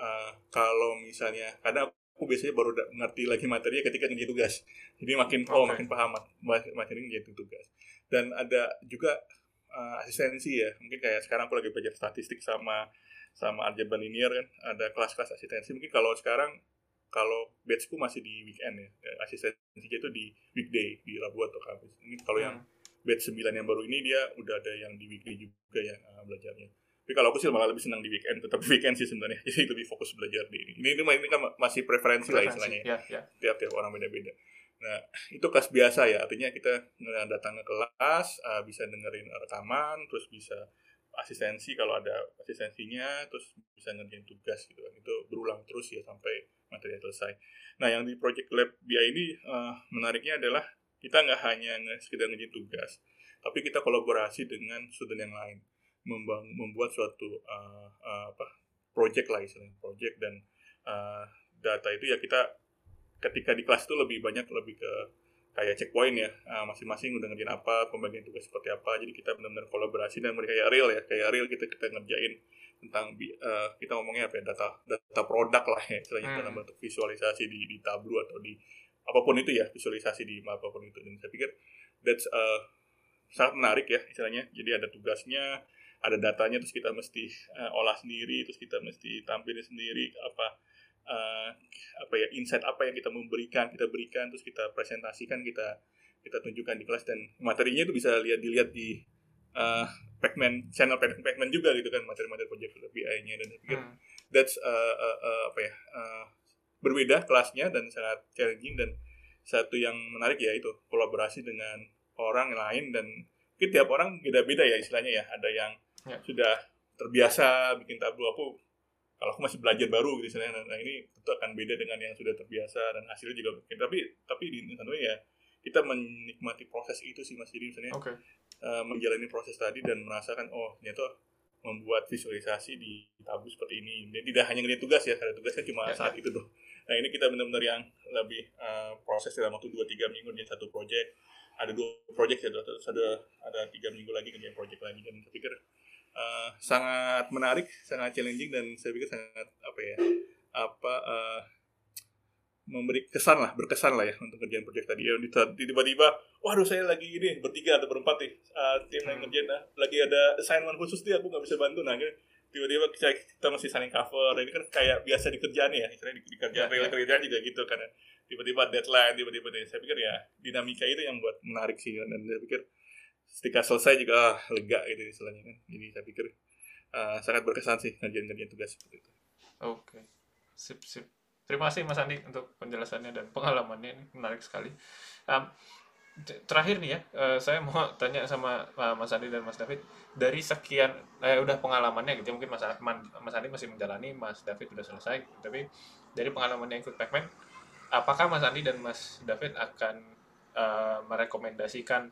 Speaker 2: Eh, kalau misalnya kadang aku biasanya baru ngerti lagi materinya ketika ngerjain tugas. Jadi makin oh
Speaker 1: Oke.
Speaker 2: makin paham mat- ma- materi ngerjain tugas. Dan ada juga eh, asistensi ya. Mungkin kayak sekarang aku lagi belajar statistik sama sama algebra linear kan ada kelas-kelas asistensi. Mungkin kalau sekarang kalau batchku masih di weekend ya. Asistensinya itu di weekday di Rabu atau Kamis. Ini kalau yang batch 9 yang baru ini dia udah ada yang di weekday juga ya eh, belajarnya. Tapi kalau aku sih malah lebih senang di weekend, tetap weekend sih sebenarnya. Jadi lebih fokus belajar di ini. Ini, ini, ini kan masih preferensi lah istilahnya.
Speaker 1: Ya, ya.
Speaker 2: Tiap-tiap orang beda-beda. Nah, itu kelas biasa ya. Artinya kita datang ke kelas, eh, bisa dengerin rekaman, terus bisa asistensi kalau ada asistensinya, terus bisa ngerjain tugas gitu kan. Itu berulang terus ya sampai materi selesai. Nah, yang di Project Lab BI ini eh, menariknya adalah kita nggak hanya sekedar ngerjain tugas, tapi kita kolaborasi dengan student yang lain, Membang, membuat suatu eh, eh, apa project lah istilahnya, project dan eh, data itu ya kita ketika di kelas itu lebih banyak lebih ke kayak checkpoint ya. Eh, masing-masing udah ngerjain apa pembagian tugas seperti apa. Jadi kita benar-benar kolaborasi dan mereka kayak real ya kayak real kita kita ngerjain tentang eh, kita ngomongnya apa ya data data produk lah ya istilahnya.
Speaker 1: Hmm.
Speaker 2: dalam bentuk visualisasi di di Tableau atau di apa pun itu ya visualisasi di apa pun itu. Dan saya pikir that's eh, sangat menarik ya istilahnya. Jadi ada tugasnya ada datanya terus kita mesti eh, olah sendiri terus kita mesti tampilin sendiri apa eh, apa ya insight apa yang kita memberikan kita berikan terus kita presentasikan kita kita tunjukkan di kelas dan materinya itu bisa lihat dilihat di eh, Pacman channel Pac- Pacman juga gitu kan materi-materi project BI-nya dan saya pikir
Speaker 1: Hmm.
Speaker 2: that's uh, uh, uh, apa ya uh, berbeda kelasnya dan sangat challenging dan satu yang menarik ya itu kolaborasi dengan orang lain dan mungkin tiap orang beda-beda ya istilahnya ya ada yang
Speaker 1: Ya.
Speaker 2: sudah terbiasa bikin tablo aku kalau aku masih belajar baru gitu istilahnya nah ini tentu akan beda dengan yang sudah terbiasa dan hasilnya juga mungkin tapi tapi di tentunya ya kita menikmati proses itu sih mas jadi misalnya
Speaker 1: Oke.
Speaker 2: uh, menjalani proses tadi dan merasakan oh ternyata membuat visualisasi di tabus seperti ini. Dan tidak hanya ngerjain tugas ya, karena tugas kan cuma
Speaker 1: Ya,
Speaker 2: saat itu tuh. Nah ini kita benar-benar yang lebih uh, proses dalam waktu 2-3 minggu ngerjain satu project. Ada dua project ya, ada ada tiga minggu lagi ngerjain project lagi. Dan saya pikir uh, sangat menarik, sangat challenging dan saya pikir sangat apa ya, apa uh, memberi kesan lah berkesan lah ya untuk kerjaan proyek tadi. Ya tiba-tiba waduh saya lagi ini bertiga atau berempat nih uh, tim yang ngerjain nah, lagi ada assignment khusus nih aku nggak bisa bantu. Nah tiba-tiba kita, kita masih saling cover. Ini kan kayak biasa di kerjaan ya istilahnya di, di kerjaan ya, ya. kerjaan juga gitu karena tiba-tiba deadline tiba-tiba deh. Saya pikir ya dinamika itu yang buat menarik sih dan saya pikir ketika selesai juga ah, lega gitu istilahnya kan. Jadi saya pikir uh, sangat berkesan sih ngerjain-ngerjain tugas seperti itu.
Speaker 1: Oke. Sip sip. Terima kasih Mas Andi untuk penjelasannya dan pengalamannya. Ini menarik sekali. Um, terakhir nih ya, uh, saya mau tanya sama uh, Mas Andi dan Mas David. Dari sekian eh, udah pengalamannya gitu mungkin Mas Mas Andi masih menjalani, Mas David sudah selesai, tapi dari pengalamannya ikut Pacman, apakah Mas Andi dan Mas David akan uh, merekomendasikan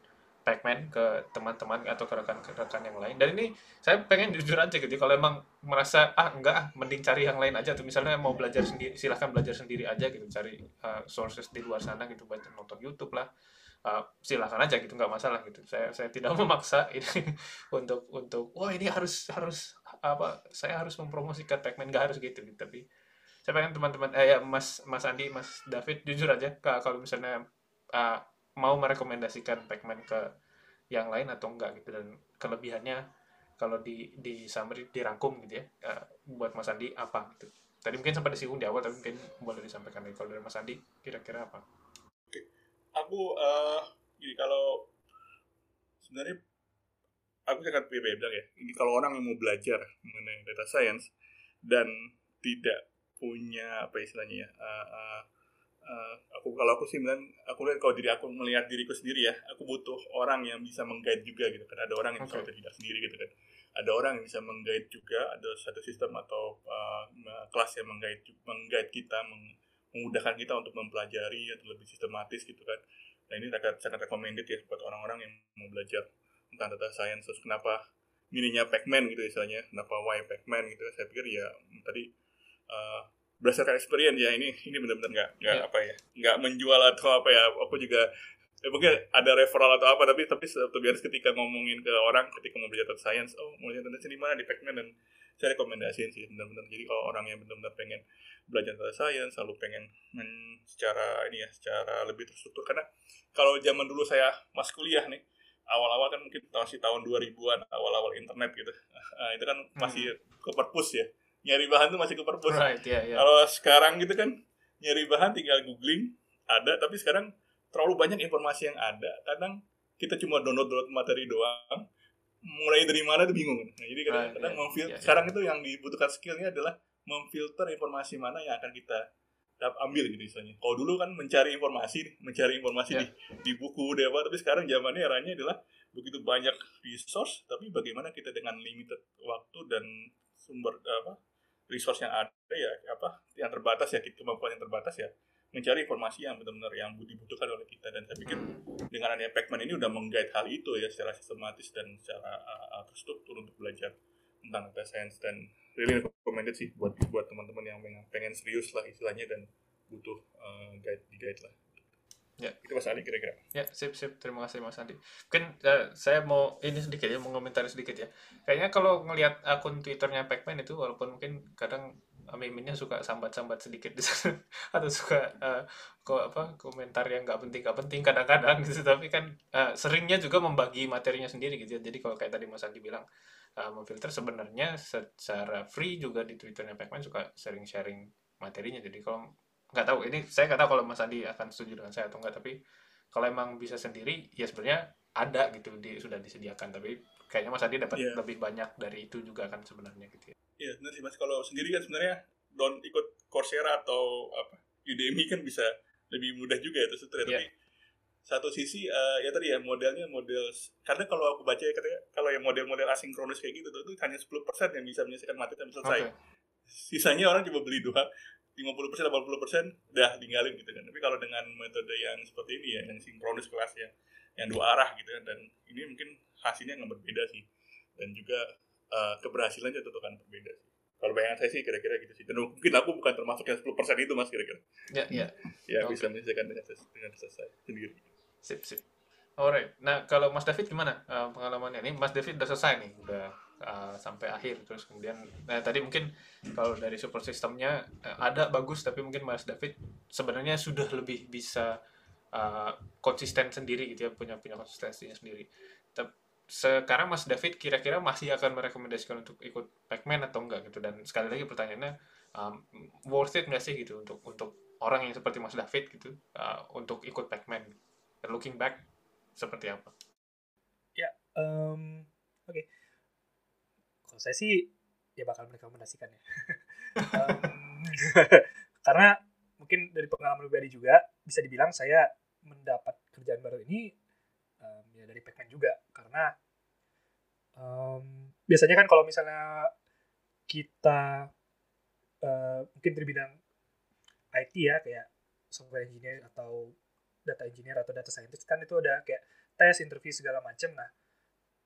Speaker 1: Pacman ke teman-teman atau ke rekan-rekan yang lain. Dan ini saya pengen jujur aja gitu. Kalau emang merasa ah enggak ah mending cari yang lain aja tuh misalnya mau belajar sendiri silahkan belajar sendiri aja gitu cari uh, sources di luar sana gitu buat nonton YouTube lah. Uh, silahkan aja gitu nggak masalah gitu. Saya saya tidak memaksa ini untuk untuk wah ini harus harus apa saya harus mempromosikan Pacman nggak harus gitu gitu. Tapi saya pengen teman-teman eh ya Mas Mas Andi, Mas David jujur aja kalau misalnya uh, mau merekomendasikan Pacman ke yang lain atau enggak gitu. Dan kelebihannya kalau di di summary dirangkum gitu ya uh, buat Mas Andi apa gitu. Tadi mungkin sempat disinggung di awal tapi mungkin boleh disampaikan lagi. Kalau dari Mas Andi kira-kira apa?
Speaker 2: Oke, aku uh, jadi kalau sebenarnya aku pribadi bilang ya ini kalau orang yang mau belajar mengenai data science dan tidak punya apa istilahnya ya uh, uh, uh, aku kalau aku sih bilang aku lihat kalau diri aku melihat diriku sendiri ya aku butuh orang yang bisa menggait juga gitu kan. Ada orang yang okay. bisa tidak sendiri gitu kan. Ada orang yang bisa menggait juga ada satu sistem atau uh, kelas yang menggait menggait kita meng, memudahkan kita untuk mempelajari atau lebih sistematis gitu kan. Nah ini sangat sangat recommended ya buat orang-orang yang mau belajar tentang data science. Terus kenapa mininya Pacman gitu misalnya kenapa why Pacman gitu. Saya pikir ya tadi uh, berdasarkan experience ya ini ini benar-benar nggak nggak yeah. apa ya nggak menjual atau apa ya aku juga ya mungkin ada referral atau apa tapi tapi biasa ketika ngomongin ke orang ketika mau belajar data science oh mau belajar data science di mana di Pacman dan saya rekomendasiin sih benar-benar jadi kalau orang yang benar-benar pengen belajar data science selalu pengen men, secara ini ya secara lebih terstruktur karena kalau zaman dulu saya mas kuliah nih awal-awal kan mungkin masih tahun 2000-an awal-awal internet gitu nah, itu kan masih hmm. ke perpus ya nyari bahan tuh masih ke perpus. Right, yeah, yeah. Kalau sekarang gitu kan nyari bahan tinggal googling ada, tapi sekarang terlalu banyak informasi yang ada. Kadang kita cuma download-download materi doang, mulai dari mana tuh bingung. Nah, jadi kadang-kadang right, yeah, yeah, sekarang itu yang dibutuhkan skillnya adalah memfilter informasi mana yang akan kita ambil gitu misalnya. Kalau dulu kan mencari informasi, mencari informasi yeah. di, di buku, di apa, tapi sekarang zamannya eranya adalah begitu banyak resource, tapi bagaimana kita dengan limited waktu dan sumber apa resource yang ada ya apa yang terbatas ya kemampuan yang terbatas ya mencari informasi yang benar-benar yang dibutuhkan oleh kita. Dan saya pikir dengan adanya Pacman ini udah menggait hal itu ya secara sistematis dan secara uh, terstruktur untuk belajar tentang data science. Dan really recommended sih buat buat teman-teman yang pengen, serius lah istilahnya dan butuh uh, guide di guide lah
Speaker 1: Ya.
Speaker 2: Itu Mas Andi kira-kira.
Speaker 1: Ya, sip sip. Terima kasih Mas Andi. Mungkin uh, saya mau ini sedikit ya, mengomentari sedikit ya. Kayaknya kalau ngelihat akun Twitternya Pacman itu, walaupun mungkin kadang miminnya suka sambat-sambat sedikit di sana atau suka uh, kok apa komentar yang nggak penting nggak penting kadang-kadang gitu tapi kan uh, seringnya juga membagi materinya sendiri gitu ya. jadi kalau kayak tadi Mas Andi bilang uh, memfilter sebenarnya secara free juga di twitternya Pacman suka sering sharing materinya jadi kalau nggak tahu ini saya nggak tahu kalau Mas Andi akan setuju dengan saya atau enggak tapi kalau emang bisa sendiri ya sebenarnya ada gitu di sudah disediakan tapi kayaknya Mas Andi dapat yeah. lebih banyak dari itu juga kan sebenarnya gitu ya.
Speaker 2: Iya, benar sih Mas. Kalau sendiri kan sebenarnya don ikut Coursera atau apa Udemy kan bisa lebih mudah juga ya terus itu yeah. tapi satu sisi uh, ya tadi ya modelnya model karena kalau aku baca ya katanya kalau yang model-model asinkronus kayak gitu tuh itu hanya 10% yang bisa menyelesaikan materi dan selesai. Okay. Sisanya orang coba beli dua 50 persen 80 persen udah tinggalin gitu kan. Tapi kalau dengan metode yang seperti ini ya yang sinkronis kelasnya yang dua arah gitu kan dan ini mungkin hasilnya nggak berbeda sih. Dan juga uh, keberhasilannya tentu kan berbeda sih. Kalau bayangan saya sih kira-kira gitu sih. Dan mungkin aku bukan termasuk yang 10 persen itu mas kira-kira.
Speaker 1: Ya ya.
Speaker 2: Ya okay. bisa menyelesaikan dengan dengan selesai sendiri.
Speaker 1: Sip sip. Alright, nah kalau Mas David gimana uh, pengalamannya? Ini Mas David udah selesai nih, udah uh, sampai akhir terus kemudian nah tadi mungkin kalau dari support sistemnya uh, ada bagus tapi mungkin Mas David sebenarnya sudah lebih bisa uh, konsisten sendiri gitu ya punya punya konsistensinya sendiri tapi sekarang Mas David kira-kira masih akan merekomendasikan untuk ikut Pacman atau enggak gitu dan sekali lagi pertanyaannya um, worth it nggak sih gitu untuk untuk orang yang seperti Mas David gitu uh, untuk ikut Pacman looking back seperti apa?
Speaker 3: Ya, um, oke. Okay. Kalau saya sih ya bakal merekomendasikan ya. um, karena mungkin dari pengalaman pribadi juga bisa dibilang saya mendapat kerjaan baru ini um, ya dari Pacman juga karena um, biasanya kan kalau misalnya kita uh, mungkin di bidang IT ya kayak software engineer atau data engineer atau data scientist kan itu ada kayak tes interview segala macam nah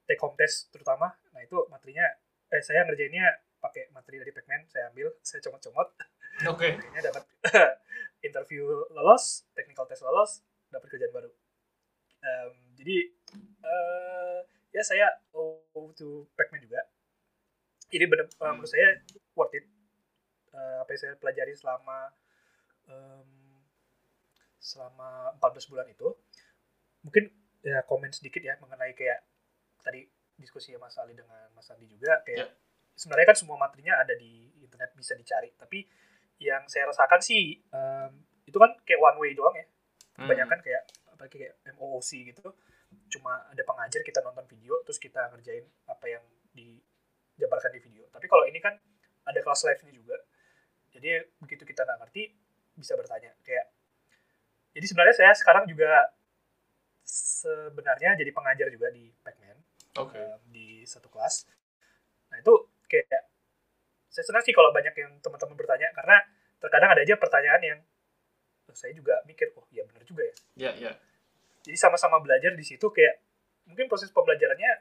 Speaker 3: take home test terutama nah itu materinya eh saya ngerjainnya pakai materi dari Pacman saya ambil saya comot-comot.
Speaker 1: Oke. Okay.
Speaker 3: dapat interview lolos technical test lolos dapat kerjaan baru. Um, jadi uh, ya saya owe to Pacman juga. Jadi benar uh, menurut saya worth it. Uh, apa yang saya pelajari selama um, selama 14 bulan itu mungkin ya komen sedikit ya mengenai kayak tadi diskusi ya Mas Ali dengan Mas Andi juga kayak yeah. sebenarnya kan semua materinya ada di internet bisa dicari tapi yang saya rasakan sih um, itu kan kayak one way doang ya hmm. kebanyakan hmm. kayak apa kayak MOOC gitu cuma ada pengajar kita nonton video terus kita ngerjain apa yang dijabarkan di video tapi kalau ini kan ada kelas live-nya juga jadi begitu kita nggak ngerti bisa bertanya kayak jadi sebenarnya saya sekarang juga sebenarnya jadi pengajar juga di Pacman
Speaker 1: okay. um,
Speaker 3: di satu kelas nah itu kayak saya senang sih kalau banyak yang teman-teman bertanya karena terkadang ada aja pertanyaan yang oh, saya juga mikir oh ya benar juga ya
Speaker 1: ya yeah, yeah.
Speaker 3: jadi sama-sama belajar di situ kayak mungkin proses pembelajarannya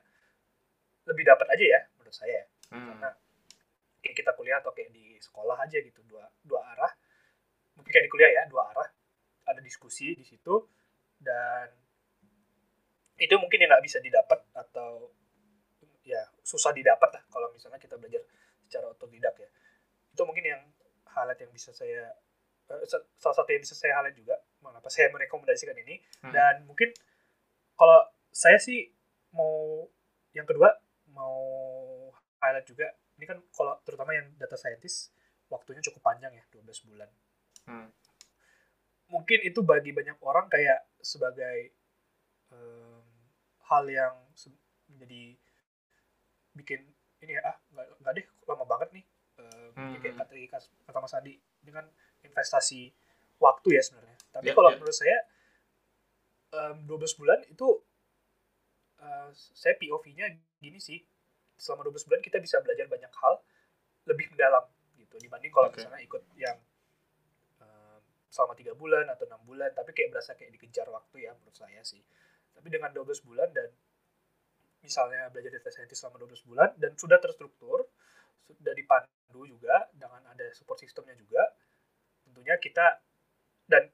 Speaker 3: lebih dapat aja ya menurut saya hmm. karena kayak kita kuliah atau kayak di sekolah aja gitu dua dua arah mungkin kayak di kuliah ya dua arah ada diskusi di situ dan itu mungkin yang nggak bisa didapat atau ya susah didapat lah kalau misalnya kita belajar secara otodidak ya itu mungkin yang highlight yang bisa saya uh, salah satu yang bisa saya highlight juga mengapa saya merekomendasikan ini hmm. dan mungkin kalau saya sih mau yang kedua mau highlight juga ini kan kalau terutama yang data scientist waktunya cukup panjang ya 12 bulan hmm. mungkin itu bagi banyak orang kayak sebagai um, hal yang menjadi bikin ini ya ah nggak deh lama banget nih um, hmm. kayak kata, kata Mas Adi ini kan investasi waktu ya sebenarnya tapi yeah, kalau yeah. menurut saya um, 12 bulan itu uh, saya POV-nya gini sih selama 12 bulan kita bisa belajar banyak hal lebih mendalam gitu dibanding kalau okay. misalnya ikut yang selama tiga bulan atau enam bulan tapi kayak berasa kayak dikejar waktu ya menurut saya sih tapi dengan 12 bulan dan misalnya belajar data scientist selama 12 bulan dan sudah terstruktur sudah dipandu juga dengan ada support sistemnya juga tentunya kita dan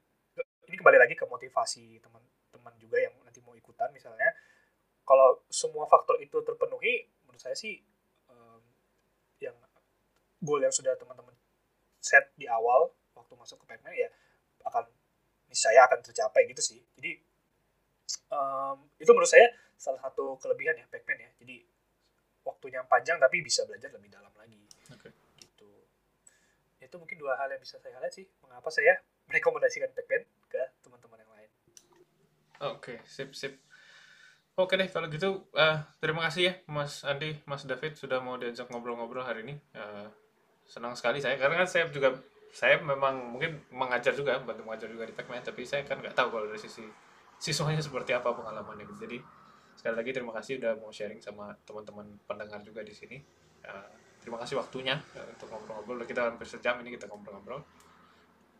Speaker 3: ini kembali lagi ke motivasi teman-teman juga yang nanti mau ikutan. Misalnya kalau semua faktor itu terpenuhi menurut saya sih um, yang goal yang sudah teman-teman set di awal waktu masuk ke PMN ya akan niscaya akan tercapai gitu sih. Jadi um, itu menurut saya salah satu kelebihan ya Pacman ya. Jadi waktunya panjang tapi bisa belajar lebih dalam lagi. Okay. gitu. Itu mungkin dua hal yang bisa saya lihat sih. Mengapa saya merekomendasikan Pacman ke teman-teman yang lain.
Speaker 1: Oke okay, sip sip. Oke deh, kalau gitu uh, terima kasih ya Mas Andi, Mas David sudah mau diajak ngobrol-ngobrol hari ini. Uh, senang sekali saya, karena kan saya juga saya memang mungkin mengajar juga bantu mengajar juga di Pacman tapi saya kan nggak tahu kalau dari sisi siswanya seperti apa pengalamannya. Gitu. jadi sekali lagi terima kasih udah mau sharing sama teman-teman pendengar juga di sini. Uh, terima kasih waktunya uh, untuk ngobrol-ngobrol. Kita hampir sejam ini kita ngobrol-ngobrol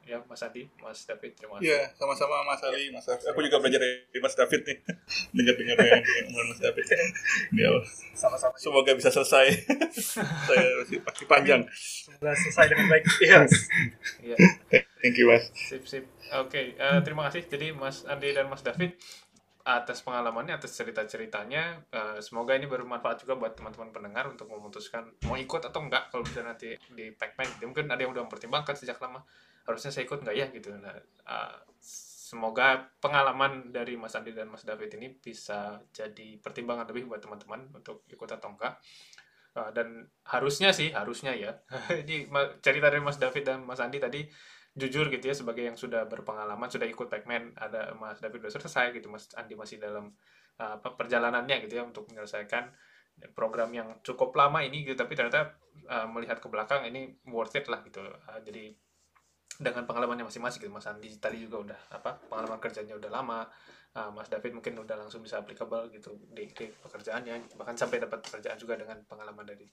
Speaker 1: ya Mas Adi, Mas David, terima kasih.
Speaker 2: Iya, sama-sama Mas Ali, Mas David. Aku juga belajar dari Mas David nih. Dengar-dengar yang Mas David. Ya, sama-sama. Semoga bisa selesai. Saya pasti panjang.
Speaker 3: Semoga selesai dengan baik. Yes.
Speaker 2: Iya. Thank you, Mas.
Speaker 1: Sip, sip. Oke, okay, uh, eh, terima kasih. Jadi Mas Andi dan Mas David atas pengalamannya, atas cerita-ceritanya. Uh, semoga ini bermanfaat juga buat teman-teman pendengar untuk memutuskan mau ikut atau enggak kalau bisa nanti di Pacman. Mungkin ada yang udah mempertimbangkan sejak lama. Harusnya saya ikut enggak ya gitu. Nah, uh, semoga pengalaman dari Mas Andi dan Mas David ini bisa jadi pertimbangan lebih buat teman-teman untuk ikut atau enggak. Uh, dan harusnya sih, harusnya ya. ini cerita dari Mas David dan Mas Andi tadi jujur gitu ya sebagai yang sudah berpengalaman sudah ikut Pacman ada Mas David sudah selesai gitu Mas Andi masih dalam uh, perjalanannya gitu ya untuk menyelesaikan program yang cukup lama ini gitu tapi ternyata uh, melihat ke belakang ini worth it lah gitu uh, jadi dengan pengalamannya masing-masing gitu Mas Andi tadi juga udah apa pengalaman kerjanya udah lama uh, Mas David mungkin udah langsung bisa applicable gitu di, di pekerjaannya bahkan sampai dapat pekerjaan juga dengan pengalaman dari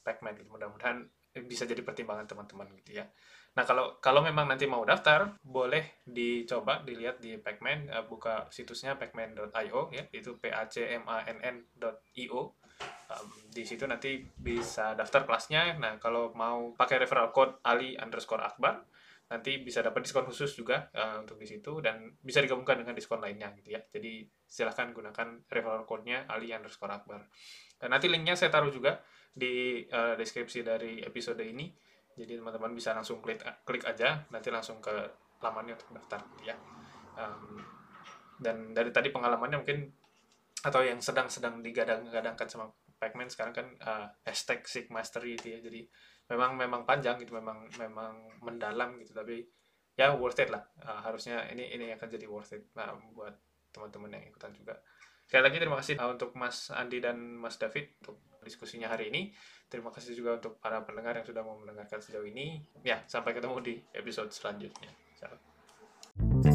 Speaker 1: Pacman gitu mudah-mudahan bisa jadi pertimbangan teman-teman gitu ya Nah, kalau kalau memang nanti mau daftar, boleh dicoba dilihat di Pacman, uh, buka situsnya pacman.io ya, itu p a c m a n n.io. Um, di situ nanti bisa daftar kelasnya. Nah, kalau mau pakai referral code Ali underscore Akbar, nanti bisa dapat diskon khusus juga uh, untuk di situ dan bisa digabungkan dengan diskon lainnya gitu ya. Jadi silahkan gunakan referral code-nya Ali underscore Akbar. Dan nanti linknya saya taruh juga di uh, deskripsi dari episode ini jadi teman-teman bisa langsung klik klik aja nanti langsung ke lamannya untuk daftar ya um, dan dari tadi pengalamannya mungkin atau yang sedang-sedang digadang-gadangkan sama Pacman sekarang kan uh, hashtag Sig Mastery itu ya jadi memang memang panjang gitu memang memang mendalam gitu tapi ya worth it lah uh, harusnya ini ini akan jadi worth it nah, buat teman-teman yang ikutan juga sekali lagi terima kasih uh, untuk Mas Andi dan Mas David untuk diskusinya hari ini Terima kasih juga untuk para pendengar yang sudah mau mendengarkan sejauh ini. Ya, sampai ketemu di episode selanjutnya. Salam.